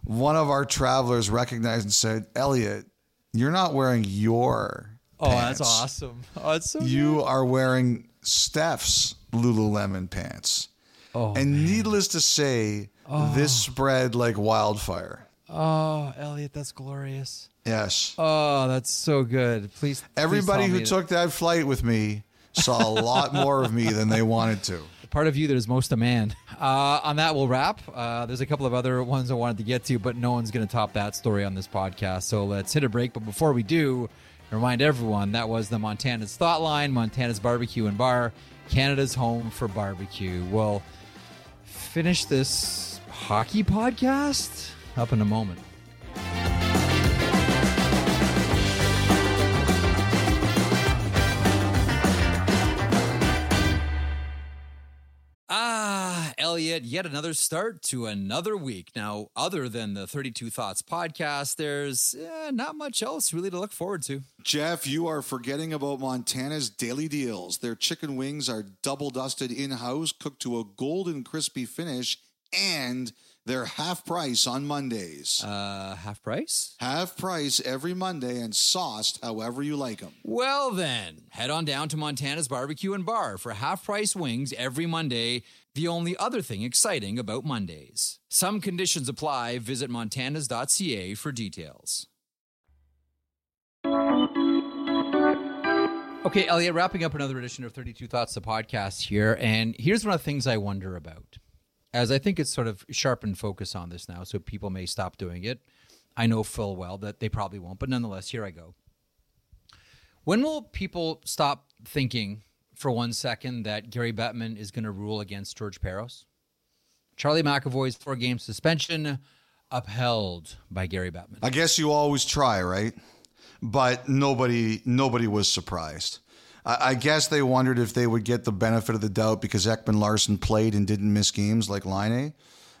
One of our travelers recognized and said, Elliotte, you're not wearing your Oh, that's awesome. Oh, it's so. You are wearing Steph's Lululemon pants. Oh, and needless to say, oh. this spread like wildfire. Oh, Elliotte, that's glorious. Yes. Oh, that's so good. Please. please Everybody tell who me took that flight with me saw a lot more of me than they wanted to. the part of you that is most a man. Uh, on that, we'll wrap. Uh, there's a couple of other ones I wanted to get to, but no one's going to top that story on this podcast. So let's hit a break. But before we do, remind everyone that was the Montana's Thought Line, Montana's Barbecue and Bar, Canada's home for barbecue. We'll finish this hockey podcast up in a moment. Ah, Elliotte, yet another start to another week. Now, other than the 32 Thoughts podcast, there's eh, not much else really to look forward to. Jeff, you are forgetting about Montana's daily deals. Their chicken wings are double dusted in house, cooked to a golden crispy finish, and they're half price on Mondays. Uh, half price? half price every Monday and sauced however you like them. Well, then, head on down to Montana's Barbecue and Bar for half price wings every Monday. The only other thing exciting about Mondays. Some conditions apply. Visit montanas.ca for details. Okay, Elliotte, wrapping up another edition of 32 Thoughts, the podcast here. And here's one of the things I wonder about. As I think it's sort of sharpened focus on this now, so people may stop doing it. I know full well that they probably won't, but nonetheless, here I go. When will people stop thinking for one second that Gary Bettman is going to rule against George Parros? Charlie McAvoy's four game suspension upheld by Gary Bettman. I guess you always try, right? But nobody nobody was surprised. I, I guess they wondered if they would get the benefit of the doubt because Ekman-Larsson played and didn't miss games like Line.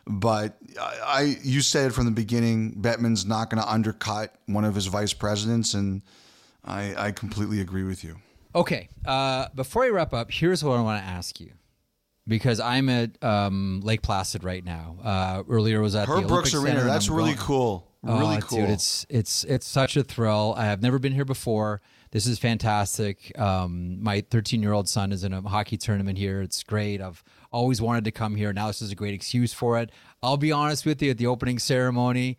But I, I, you said from the beginning, Bettman's not going to undercut one of his vice presidents, and I, I completely agree with you. Okay. Uh, before I wrap up, here's what I want to ask you. Because I'm at um, Lake Placid right now. Uh, earlier was at Herb the Brooks Olympic Arena. Center, That's really going- cool. Really oh, cool. dude! It's it's it's such a thrill. I have never been here before. This is fantastic. Um, my 13 year old son is in a hockey tournament here. It's great. I've always wanted to come here. Now this is a great excuse for it. I'll be honest with you. At the opening ceremony,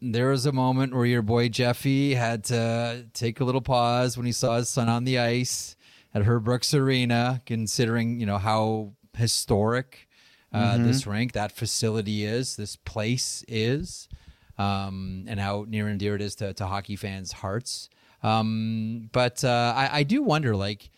there was a moment where your boy Jeffy had to take a little pause when he saw his son on the ice at Herb Brooks Arena, considering you know how historic uh, this rink, that facility is, this place is, um, and how near and dear it is to, to hockey fans' hearts. Um, but uh, I, I do wonder, like,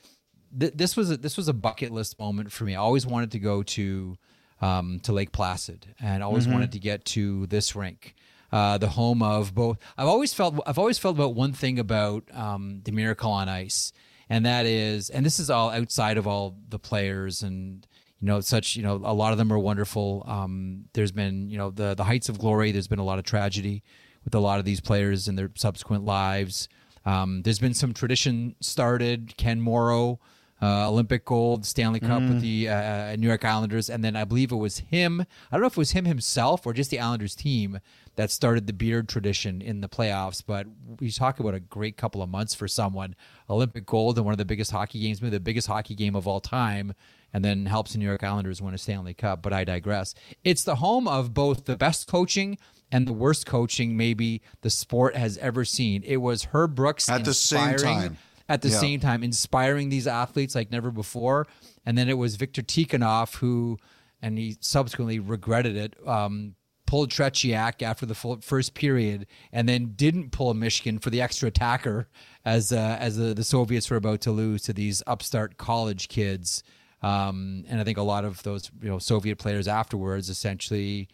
th- this was a, this was a bucket list moment for me. I always wanted to go to um, to Lake Placid, and always wanted to get to this rink, uh, the home of both. I've always felt I've always felt about one thing about um, the Miracle on Ice, and that is, and this is all outside of all the players and you know such you know a lot of them are wonderful. Um, there's been you know the the heights of glory. There's been a lot of tragedy with a lot of these players in their subsequent lives. Um, there's been some tradition started. Ken Morrow, uh, Olympic gold, Stanley Cup with the uh, New York Islanders, and then I believe it was him. I don't know if it was him himself or just the Islanders team that started the beard tradition in the playoffs. But we talk about a great couple of months for someone. Olympic gold in one of the biggest hockey games, maybe the biggest hockey game of all time, and then helps the New York Islanders win a Stanley Cup. But I digress. It's the home of both the best coaching and the worst coaching maybe the sport has ever seen. It was Herb Brooks At the same time. At the Yeah. same time, inspiring these athletes like never before. And then it was Viktor Tikhonov who, and he subsequently regretted it, um, pulled Tretiak after the full, first period, and then didn't pull Myshkin for the extra attacker as uh, as the, the Soviets were about to lose to these upstart college kids. Um, and I think a lot of those you know Soviet players afterwards, essentially,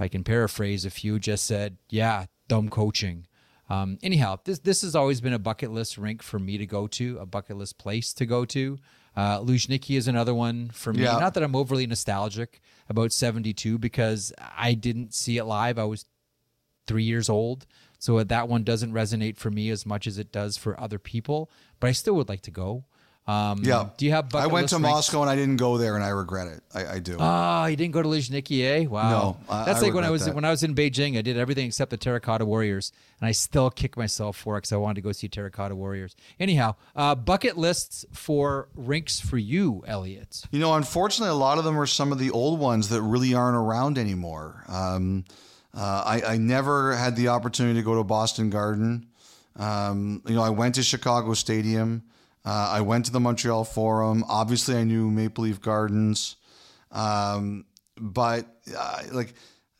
if I can paraphrase a few, just said, "Yeah, dumb coaching." Um, anyhow, this this has always been a bucket list rink for me to go to, a bucket list place to go to. Uh, Luzhniki is another one for me. Yeah. Not that I'm overly nostalgic about 72 because I didn't see it live. I was three years old. So that one doesn't resonate for me as much as it does for other people, but I still would like to go. Um, Yeah. Do you have I went to? Moscow and I didn't go there, and I regret it. I, I do. Oh, you didn't go to Luzhniki, eh? Wow. No, I- That's I like when I was that. when I was in Beijing. I did everything except the Terracotta Warriors, and I still kick myself for it because I wanted to go see Terracotta Warriors. Anyhow, uh, bucket lists for rinks for you, Elliotte. You know, unfortunately, a lot of them are some of the old ones that really aren't around anymore. Um, uh, I, I never had the opportunity to go to Boston Garden. Um, you know, I went to Chicago Stadium. Uh, I went to the Montreal Forum. Obviously, I knew Maple Leaf Gardens. Um, but uh, like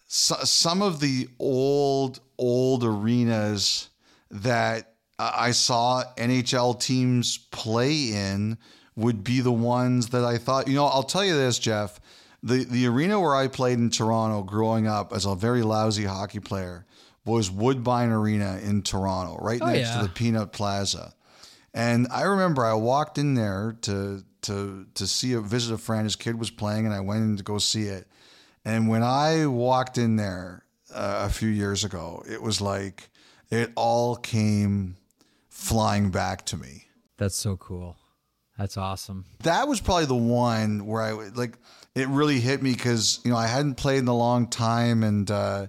so, some of the old, old arenas that I saw NHL teams play in would be the ones that I thought, you know, I'll tell you this, Jeff. The, the arena where I played in Toronto growing up as a very lousy hockey player was Woodbine Arena in Toronto, right Oh, next yeah. to the Peanut Plaza. And I remember I walked in there to to to see a visit a friend. His kid was playing, and I went in to go see it. And when I walked in there uh, a few years ago, it was like it all came flying back to me. That's so cool. That's awesome. That was probably the one where I like it really hit me because you know I hadn't played in a long time, and uh,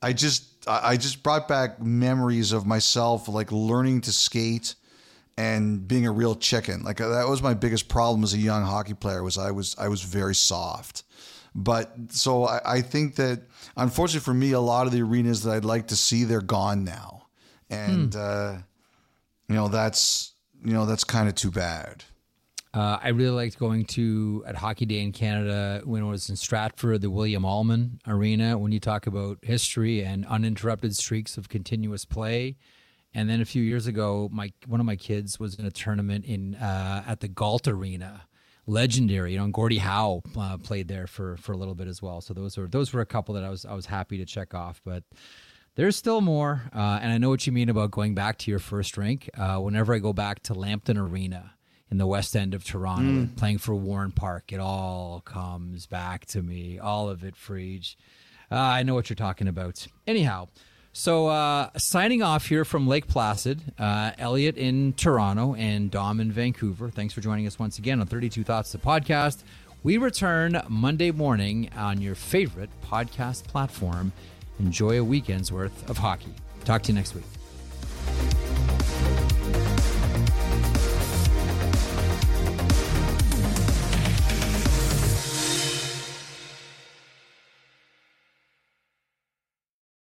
I just I I just brought back memories of myself like learning to skate and being a real chicken. Like uh, that was my biggest problem as a young hockey player was I was I was very soft. But so I, I think that unfortunately for me, a lot of the arenas that I'd like to see, they're gone now, and uh, you know that's you know that's kind of too bad. Uh, I really liked going to at Hockey Day in Canada when it was in Stratford, the William Allman Arena. When you talk about history and uninterrupted streaks of continuous play, and then a few years ago, my one of my kids was in a tournament in uh, at the Galt Arena, legendary. You know, and Gordie Howe uh, played there for for a little bit as well. So those were those were a couple that I was I was happy to check off, but. There's still more, uh, and I know what you mean about going back to your first rink. Uh, whenever I go back to Lambton Arena in the west end of Toronto, playing for Warren Park. It all comes back to me, all of it, Frege. Uh, I know what you're talking about. Anyhow, so uh, signing off here from Lake Placid, uh, Elliotte in Toronto and Dom in Vancouver. Thanks for joining us once again on 32 Thoughts, the podcast. We return Monday morning on your favorite podcast platform. Enjoy a weekend's worth of hockey. Talk to you next week.